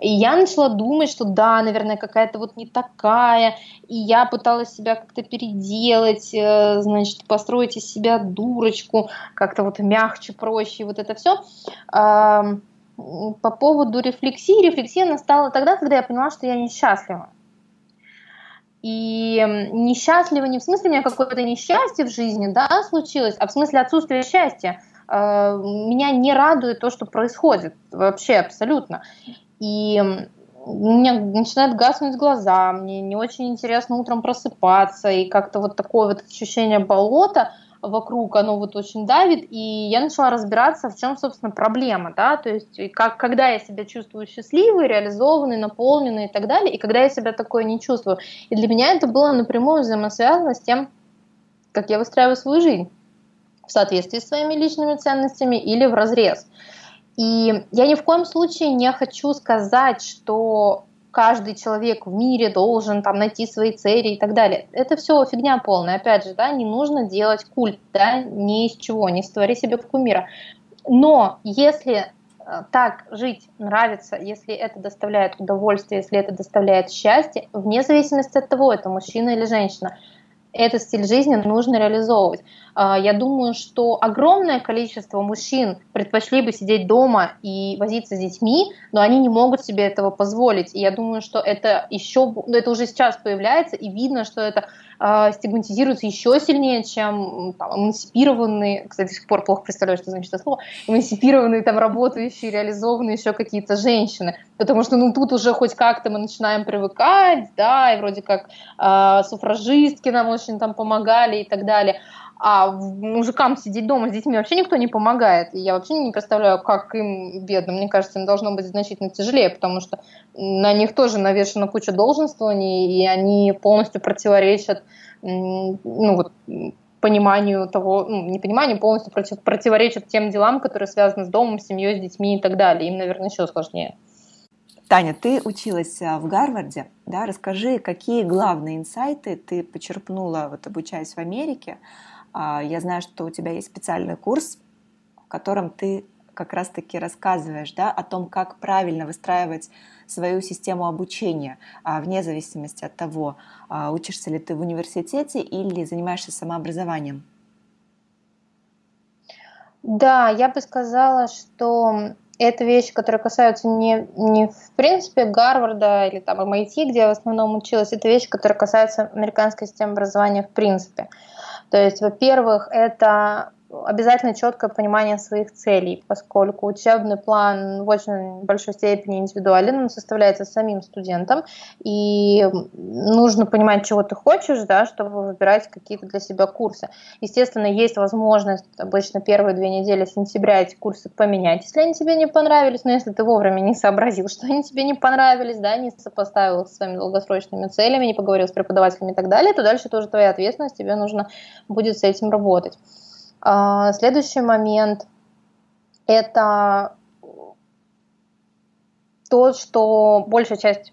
И я начала думать, что да, наверное, какая-то вот не такая. И я пыталась себя как-то переделать, э, значит, построить из себя дурочку, как-то вот мягче, проще, вот это все. По поводу рефлексии, рефлексия настала тогда, когда я поняла, что я несчастлива. И несчастлива не в смысле у меня какое-то несчастье в жизни, да, случилось, а в смысле отсутствия счастья. Э, меня не радует то, что происходит, вообще абсолютно. И меня начинают гаснуть глаза, мне не очень интересно утром просыпаться, и как-то вот такое вот ощущение болота – вокруг, оно вот очень давит, и я начала разбираться, в чем, собственно, проблема, да, то есть как, когда я себя чувствую счастливой, реализованной, наполненной и так далее, и когда я себя такое не чувствую. И для меня это было напрямую взаимосвязано с тем, как я выстраиваю свою жизнь. в соответствии с своими личными ценностями или в разрез. И я ни в коем случае не хочу сказать, что каждый человек в мире должен там найти свои цели и так далее. Это все фигня полная. Опять же, да, не нужно делать культ, да, ни из чего, не створи себе кумира. Но если э, так жить нравится, если это доставляет удовольствие, если это доставляет счастье, вне зависимости от того, это мужчина или женщина, этот стиль жизни нужно реализовывать. А, я думаю, что огромное количество мужчин предпочли бы сидеть дома и возиться с детьми, но они не могут себе этого позволить. И я думаю, что это еще, ну, это уже сейчас появляется, и видно, что это э, стигматизируется еще сильнее, чем там, эмансипированные, кстати, до сих пор плохо представляю, что значит это слово, эмансипированные, там, работающие, реализованные еще какие-то женщины. Потому что, ну, тут уже хоть как-то мы начинаем привыкать, да, и вроде как э, суфражистки нам очень там помогали и так далее а мужикам сидеть дома с детьми вообще никто не помогает. И я вообще не представляю, как им, бедным, мне кажется, им должно быть значительно тяжелее, потому что на них тоже навешена куча долженствований, и они полностью противоречат ну, вот, пониманию того, ну, не пониманию, полностью против, противоречат тем делам, которые связаны с домом, с семьей, с детьми и так далее. Им, наверное, еще сложнее. Таня, ты училась а, в Гарварде, да? Расскажи, какие главные инсайты ты почерпнула, вот обучаясь в Америке, я знаю, что у тебя есть специальный курс, в котором ты как раз-таки рассказываешь да, о том, как правильно выстраивать свою систему обучения, а, вне зависимости от того, а, учишься ли ты в университете или занимаешься самообразованием. Да, я бы сказала, что это вещи, которые касаются не, не в принципе Гарварда или там MIT, где я в основном училась, это вещи, которые касаются американской системы образования в принципе. То есть, во-первых, это обязательно четкое понимание своих целей, поскольку учебный план в очень большой степени индивидуален, он составляется самим студентом, и нужно понимать, чего ты хочешь, да, чтобы выбирать какие-то для себя курсы. Естественно, есть возможность обычно первые две недели сентября эти курсы поменять, если они тебе не понравились, но если ты вовремя не сообразил, [LAUGHS] что они тебе не понравились, да, не сопоставил с своими долгосрочными целями, не поговорил с преподавателями и так далее, то дальше тоже твоя ответственность, тебе нужно будет с этим работать. А, следующий момент – это то, что большая часть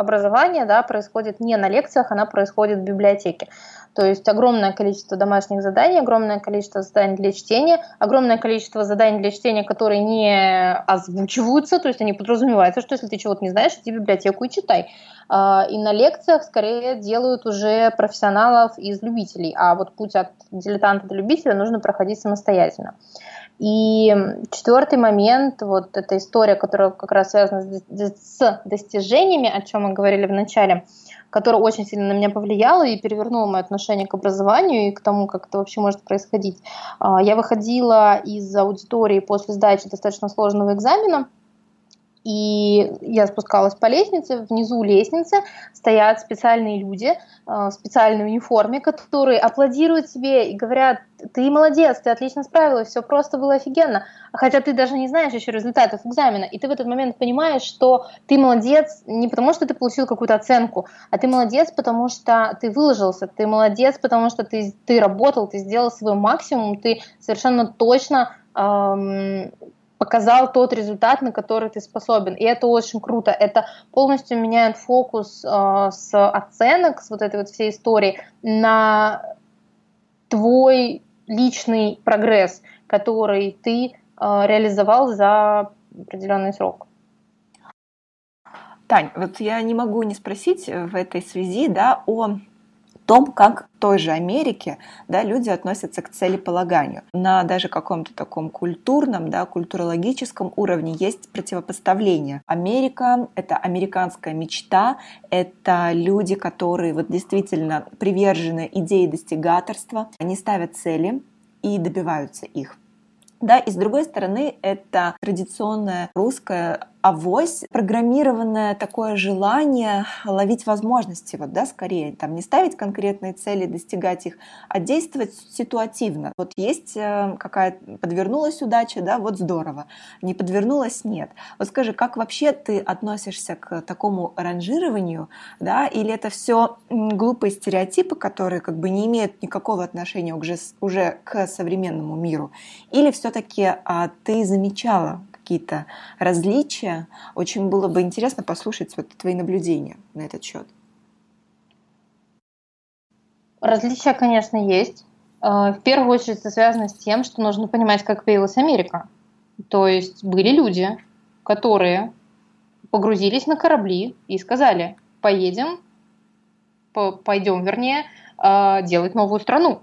образования да, происходит не на лекциях, она происходит в библиотеке. То есть огромное количество домашних заданий, огромное количество заданий для чтения, огромное количество заданий для чтения, которые не озвучиваются, то есть они подразумеваются, что если ты чего-то не знаешь, иди в библиотеку и читай. А, и на лекциях скорее делают уже профессионалов из любителей, а вот путь от дилетанта до любителя нужно проходить самостоятельно. И четвертый момент, вот эта история, которая как раз связана с достижениями, о чем мы говорили в начале, которая очень сильно на меня повлияла и перевернула мое отношение к образованию и к тому, как это вообще может происходить. А, я выходила из аудитории после сдачи достаточно сложного экзамена, и я спускалась по лестнице, внизу лестницы стоят специальные люди э, в специальной униформе, которые аплодируют тебе и говорят, ты молодец, ты отлично справилась, все просто было офигенно. Хотя ты даже не знаешь еще результатов экзамена, и ты в этот момент понимаешь, что ты молодец не потому, что ты получил какую-то оценку, а ты молодец, потому что ты выложился, ты молодец, потому что ты, ты работал, ты сделал свой максимум, ты совершенно точно эм, показал тот результат, на который ты способен. И это очень круто. Это полностью меняет фокус э, с оценок, с вот этой вот всей истории на твой личный прогресс, который ты э, реализовал за определенный срок. Тань, вот я не могу не спросить в этой связи да, о том, как в той же Америке да, люди относятся к целеполаганию. На даже каком-то таком культурном, да, культурологическом уровне есть противопоставление. Америка — это американская мечта, это люди, которые вот действительно привержены идее достигаторства, они ставят цели и добиваются их. Да, и с другой стороны, это традиционная русская авось программированное такое желание ловить возможности, вот, да, скорее, там, не ставить конкретные цели, достигать их, а действовать ситуативно. Вот есть э, какая подвернулась удача, да, вот здорово, не подвернулась, нет. Вот скажи, как вообще ты относишься к такому ранжированию, да, или это все глупые стереотипы, которые как бы не имеют никакого отношения уже, уже к современному миру, или все-таки а, ты замечала какие-то различия. Очень было бы интересно послушать вот твои наблюдения на этот счет. Различия, конечно, есть. Э, в первую очередь это связано с тем, что нужно понимать, как появилась Америка. То есть были люди, которые погрузились на корабли и сказали, поедем, пойдем, вернее, э, делать новую страну.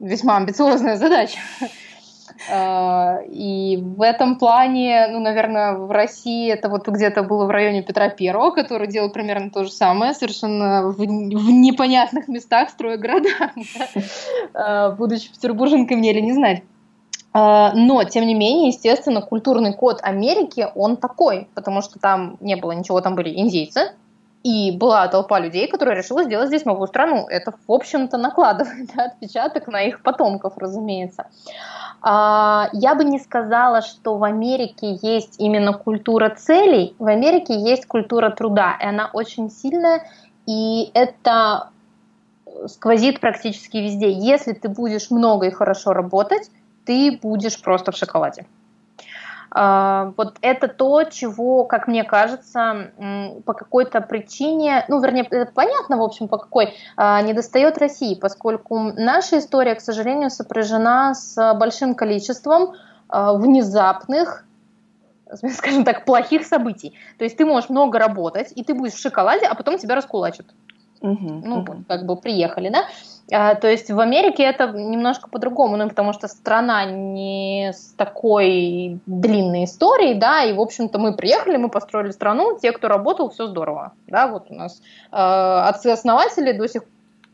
Весьма амбициозная задача. А, и в этом плане, ну, наверное, в России это вот где-то было в районе Петра Первого, который делал примерно то же самое, совершенно в, в непонятных местах, строя города, [LAUGHS] а, будучи петербурженкой, мне или не знать. А, но, тем не менее, естественно, культурный код Америки, он такой, потому что там не было ничего, там были индейцы, и была толпа людей, которая решила сделать здесь новую страну. Это, в общем-то, накладывает [LAUGHS] да, отпечаток на их потомков, разумеется. А, я бы не сказала, что в Америке есть именно культура целей. В Америке есть культура труда, и она очень сильная, и это сквозит практически везде. Если ты будешь много и хорошо работать, ты будешь просто в шоколаде. А, вот это то, чего, как мне кажется, по какой-то причине, ну, вернее, это понятно, в общем, по какой, а, не достает России, поскольку наша история, к сожалению, сопряжена с большим количеством а, внезапных, [LAUGHS] скажем так, плохих событий. То есть ты можешь много работать, и ты будешь в шоколаде, а потом тебя раскулачат. Угу, ну, угу. как бы приехали, да. А, то есть в Америке это немножко по-другому, ну, потому что страна не с такой длинной историей, да, и, в общем-то, мы приехали, мы построили страну, те, кто работал, все здорово, да, вот у нас э, отцы-основатели до сих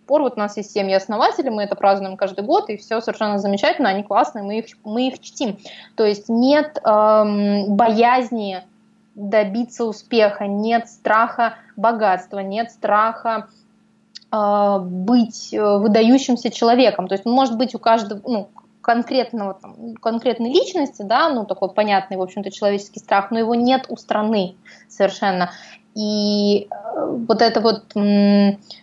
пор, вот у нас есть семьи основателей, мы это празднуем каждый год, и все совершенно замечательно, они классные, мы их, мы их чтим. То есть нет эм, боязни добиться успеха, нет страха богатства, нет страха быть э, выдающимся человеком. То есть может быть у каждого, ну, конкретного, там, конкретной личности, да, ну, такой понятный, в общем-то, человеческий страх, но его нет у страны совершенно. И э, вот это вот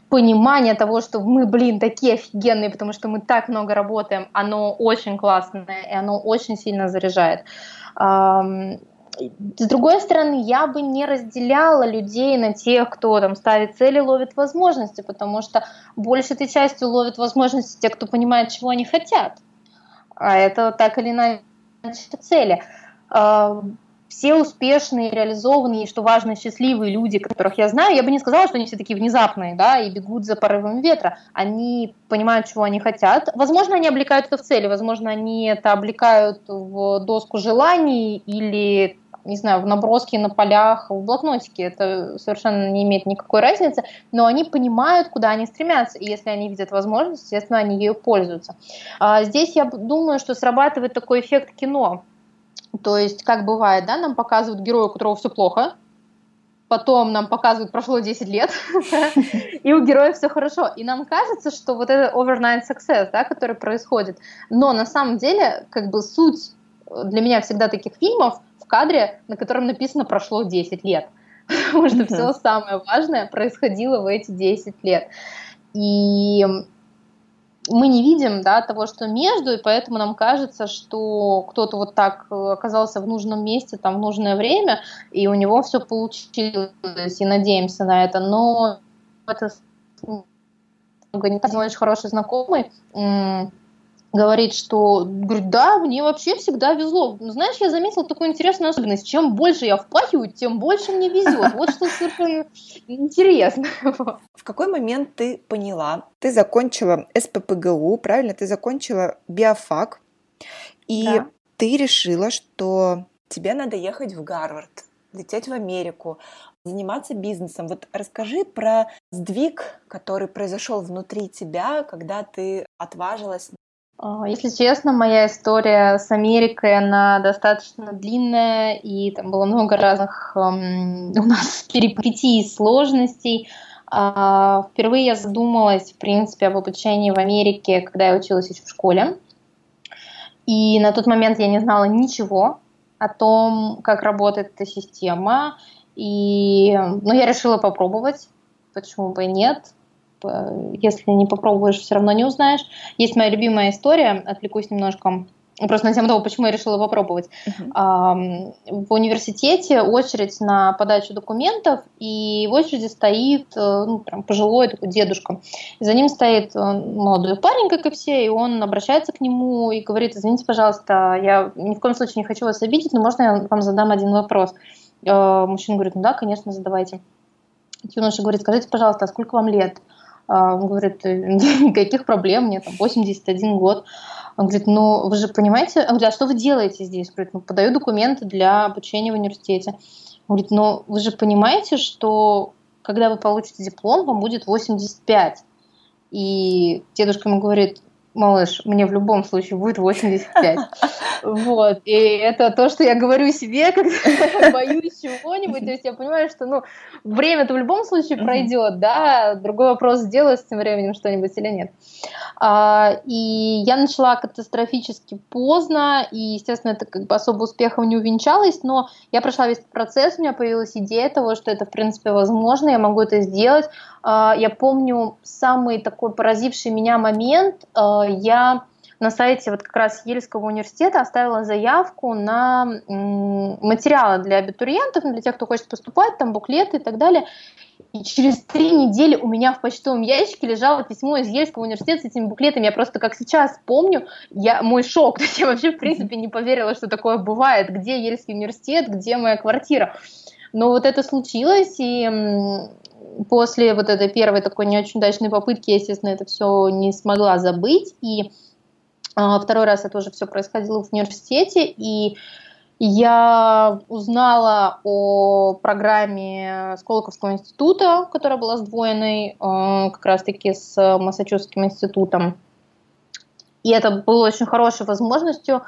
понимание того, что мы, блин, такие офигенные, потому что мы так много работаем, оно очень классное, и оно очень сильно заряжает. С другой стороны, я бы не разделяла людей на тех, кто там ставит цели, ловит возможности, потому что большей этой частью ловят возможности те, кто понимает, чего они хотят. А это так или иначе цели. А, все успешные, реализованные, что важно, счастливые люди, которых я знаю, я бы не сказала, что они все такие внезапные, да, и бегут за порывом ветра. Они понимают, чего они хотят. Возможно, они облекают это в цели, возможно, они это облекают в доску желаний или не знаю, в наброске на полях, в блокнотике, это совершенно не имеет никакой разницы, но они понимают, куда они стремятся, и если они видят возможность, естественно, они ею пользуются. А здесь я думаю, что срабатывает такой эффект кино, то есть, как бывает, да, нам показывают героя, у которого все плохо, потом нам показывают, прошло 10 лет, [LAUGHS] и у героя все хорошо. И нам кажется, что вот это overnight success, да, который происходит. Но на самом деле, как бы суть для меня всегда таких фильмов кадре, на котором написано «прошло 10 лет». [LAUGHS] Потому что все самое важное происходило в эти 10 лет. И мы не видим да, того, что между, и поэтому нам кажется, что кто-то вот так оказался в нужном месте, там, в нужное время, и у него все получилось, и надеемся на это. Но это не очень хороший знакомый, говорит, что, говорит, да, мне вообще всегда везло. Знаешь, я заметила такую интересную особенность. Чем больше я впахиваю, тем больше мне везет. Вот что совершенно интересно. В какой момент ты поняла? Ты закончила СППГУ, правильно? Ты закончила биофак, и да. ты решила, что тебе надо ехать в Гарвард, лететь в Америку, заниматься бизнесом. Вот расскажи про сдвиг, который произошел внутри тебя, когда ты отважилась если честно, моя история с Америкой, она достаточно длинная, и там было много разных эм, у нас [LAUGHS] перипетий и сложностей. А, впервые я задумалась, в принципе, об обучении в Америке, когда я училась еще в школе. И на тот момент я не знала ничего о том, как работает эта система. И, ну, я решила попробовать, почему бы и нет. Если не попробуешь, все равно не узнаешь. Есть моя любимая история, отвлекусь немножко. Просто на тему того, почему я решила попробовать. Uh-huh. В университете очередь на подачу документов, и в очереди стоит э, ну, прям пожилой такой дедушка. И за ним стоит э, молодой парень, как и все, и он обращается к нему и говорит, извините, пожалуйста, я ни в коем случае не хочу вас обидеть, но можно я вам задам один вопрос? Э, мужчина говорит, ну да, конечно, задавайте. Юноша говорит, скажите, пожалуйста, а сколько вам лет? Он говорит, никаких проблем, мне там 81 год. Он говорит, ну вы же понимаете, он говорит, а что вы делаете здесь? Говорит, ну подаю документы для обучения в университете. Он говорит, ну вы же понимаете, что когда вы получите диплом, вам будет 85. И дедушка ему говорит, малыш, мне в любом случае будет 85. Вот. И это то, что я говорю себе, когда боюсь чего-нибудь. То есть я понимаю, что ну, время-то в любом случае пройдет, да. Другой вопрос, сделаю с этим временем что-нибудь или нет. А, и я начала катастрофически поздно, и, естественно, это как бы особо успехом не увенчалось, но я прошла весь процесс, у меня появилась идея того, что это, в принципе, возможно, я могу это сделать. А, я помню самый такой поразивший меня момент. А, я на сайте вот как раз Ельского университета оставила заявку на материалы для абитуриентов, для тех, кто хочет поступать, там буклеты и так далее. И через три недели у меня в почтовом ящике лежало письмо из Ельского университета с этими буклетами. Я просто как сейчас помню, я, мой шок. [LAUGHS] То есть я вообще, в принципе, не поверила, что такое бывает. Где Ельский университет, где моя квартира. Но вот это случилось, и после вот этой первой такой не очень удачной попытки, я, естественно, это все не смогла забыть. И а, второй раз это уже все происходило в университете, и я узнала о программе Сколковского института, которая была сдвоенной а, как раз-таки с Массачусетским институтом. И это было очень хорошей возможностью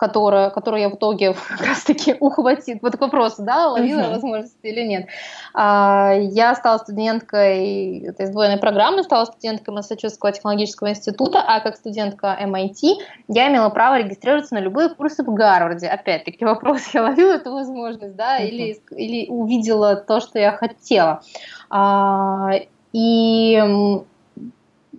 которая, которую я в итоге [LAUGHS] как раз-таки ухватил, вот к вопросу, да, ловила uh-huh. возможность или нет. А, я стала студенткой этой сдвоенной программы, стала студенткой Массачусетского технологического института, а как студентка MIT я имела право регистрироваться на любые курсы в Гарварде. Опять-таки [LAUGHS] вопрос, я ловила эту возможность, да, uh-huh. или, или увидела то, что я хотела. А, и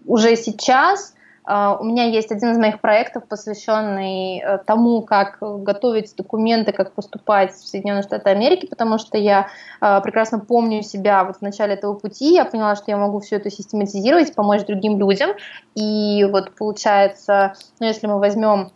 уже сейчас у меня есть один из моих проектов, посвященный э, тому, как готовить документы, как поступать в Соединенные Штаты Америки, потому что я а, прекрасно помню себя вот в начале этого пути, я поняла, что я могу все это систематизировать, помочь другим людям. И вот получается, ну, если мы возьмем,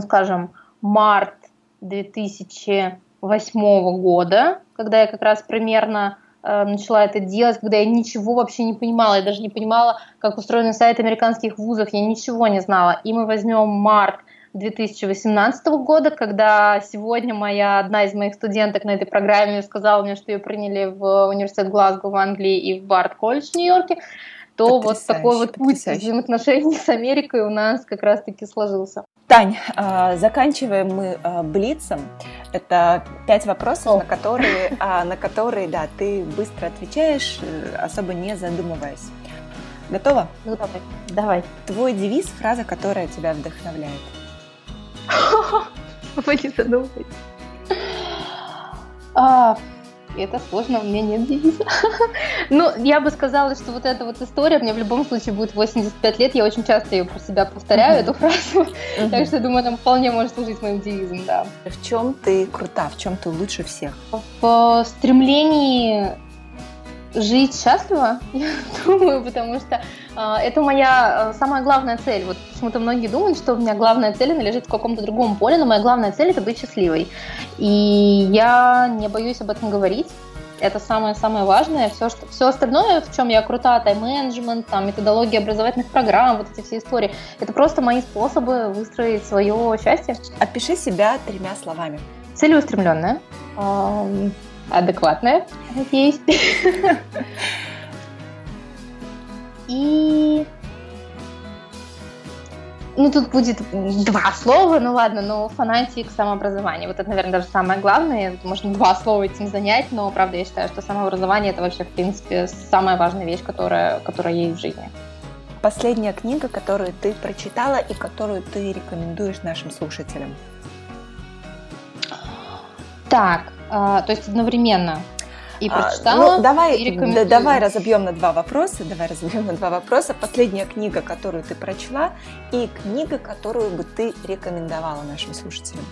скажем, март 2008 года, когда я как раз примерно Э, начала это делать, когда я ничего вообще не понимала, я даже не понимала, как устроен сайт американских вузов, я ничего не знала. И мы возьмем март 2018 года, когда сегодня моя одна из моих студенток на этой программе сказала мне, что ее приняли в университет Глазго в Англии и в Барт колледж в Нью-Йорке, то вот такой вот путь взаимоотношений [LAUGHS] с Америкой у нас как раз-таки сложился. Тань, а, заканчиваем мы а, блицем. Это пять вопросов, О. на которые, а, на которые, да, ты быстро отвечаешь, э, особо не задумываясь. Готова? Ну давай. Давай. Твой девиз, фраза, которая тебя вдохновляет. [LAUGHS] Вы не задумывайтесь. И это сложно, у меня нет девиза. [LAUGHS] ну, я бы сказала, что вот эта вот история, мне в любом случае будет 85 лет, я очень часто ее про себя повторяю, эту фразу, так что, думаю, она вполне может служить моим девизом, да. В чем ты крута, в чем ты лучше всех? В стремлении жить счастливо, [LAUGHS] я думаю, потому что э, это моя э, самая главная цель. Вот почему-то многие думают, что у меня главная цель она лежит в каком-то другом поле, но моя главная цель это быть счастливой. И я не боюсь об этом говорить. Это самое-самое важное. Все, что, все остальное, в чем я крута, тайм-менеджмент, там, методология образовательных программ, вот эти все истории, это просто мои способы выстроить свое счастье. Опиши себя тремя словами. Целеустремленная, адекватная, надеюсь. И ну, тут будет два слова, ну ладно, но фанатик самообразования. Вот это, наверное, даже самое главное. Можно два слова этим занять, но, правда, я считаю, что самообразование это вообще, в принципе, самая важная вещь, которая, которая есть в жизни. Последняя книга, которую ты прочитала и которую ты рекомендуешь нашим слушателям? Так, э, то есть одновременно и а, прочитала. А, ну, давай, и да, давай разобьем на два вопроса. Давай разобьем на два вопроса. Последняя книга, которую ты прочла, и книга, которую бы ты рекомендовала нашим слушателям.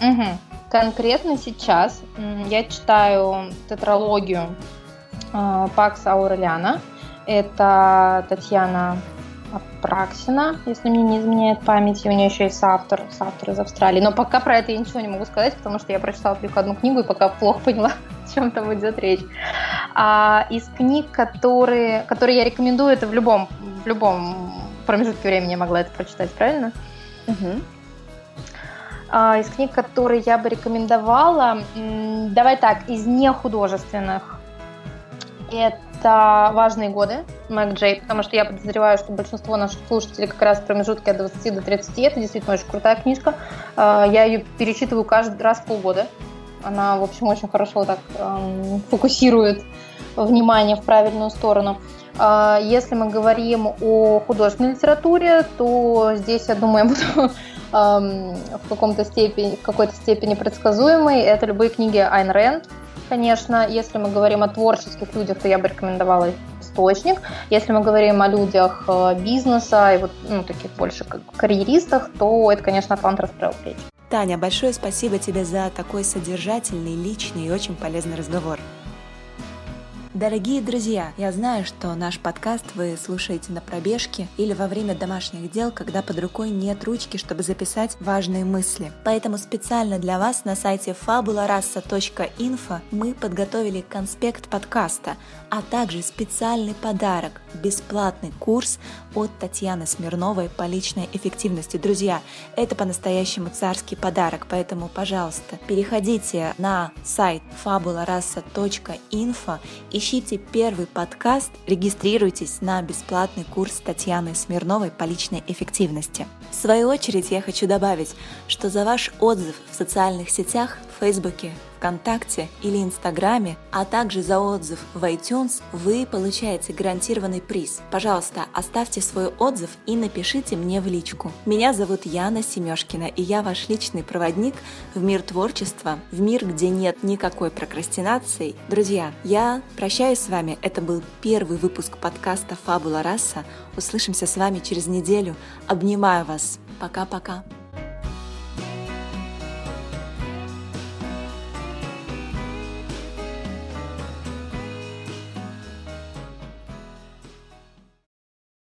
Угу. Конкретно сейчас я читаю тетралогию э, Пакса Аурелиана. Это Татьяна Апраксина, если мне не изменяет память, и у нее еще есть автор, автор из Австралии. Но пока про это я ничего не могу сказать, потому что я прочитала только одну книгу и пока плохо поняла, [LAUGHS] о чем там идет речь. А из книг, которые, которые я рекомендую, это в любом, в любом промежутке времени я могла это прочитать, правильно? Угу. А, из книг, которые я бы рекомендовала, давай так, из нехудожественных, это «Важные годы» Мэг Джей, потому что я подозреваю, что большинство наших слушателей как раз в промежутке от 20 до 30. Это действительно очень крутая книжка. А, я ее перечитываю каждый раз в полгода. Она, в общем, очень хорошо так эм, фокусирует внимание в правильную сторону. А, если мы говорим о художественной литературе, то здесь, я думаю, буду эм, в, каком-то степени, в какой-то степени предсказуемой. Это любые книги Айн Рэнд, конечно. Если мы говорим о творческих людях, то я бы рекомендовала источник. Если мы говорим о людях э, бизнеса и вот ну, таких больше как карьеристах, то это, конечно, расправил плечи. Таня, большое спасибо тебе за такой содержательный, личный и очень полезный разговор. Дорогие друзья, я знаю, что наш подкаст вы слушаете на пробежке или во время домашних дел, когда под рукой нет ручки, чтобы записать важные мысли. Поэтому специально для вас на сайте fabularassa.info мы подготовили конспект подкаста, а также специальный подарок – бесплатный курс от Татьяны Смирновой по личной эффективности. Друзья, это по-настоящему царский подарок, поэтому, пожалуйста, переходите на сайт fabularassa.info и ищите первый подкаст, регистрируйтесь на бесплатный курс Татьяны Смирновой по личной эффективности. В свою очередь я хочу добавить, что за ваш отзыв в социальных сетях, в Фейсбуке, ВКонтакте или Инстаграме, а также за отзыв в iTunes вы получаете гарантированный приз. Пожалуйста, оставьте свой отзыв и напишите мне в личку. Меня зовут Яна Семешкина, и я ваш личный проводник в мир творчества, в мир, где нет никакой прокрастинации. Друзья, я прощаюсь с вами. Это был первый выпуск подкаста «Фабула раса». Услышимся с вами через неделю. Обнимаю вас. Пока-пока.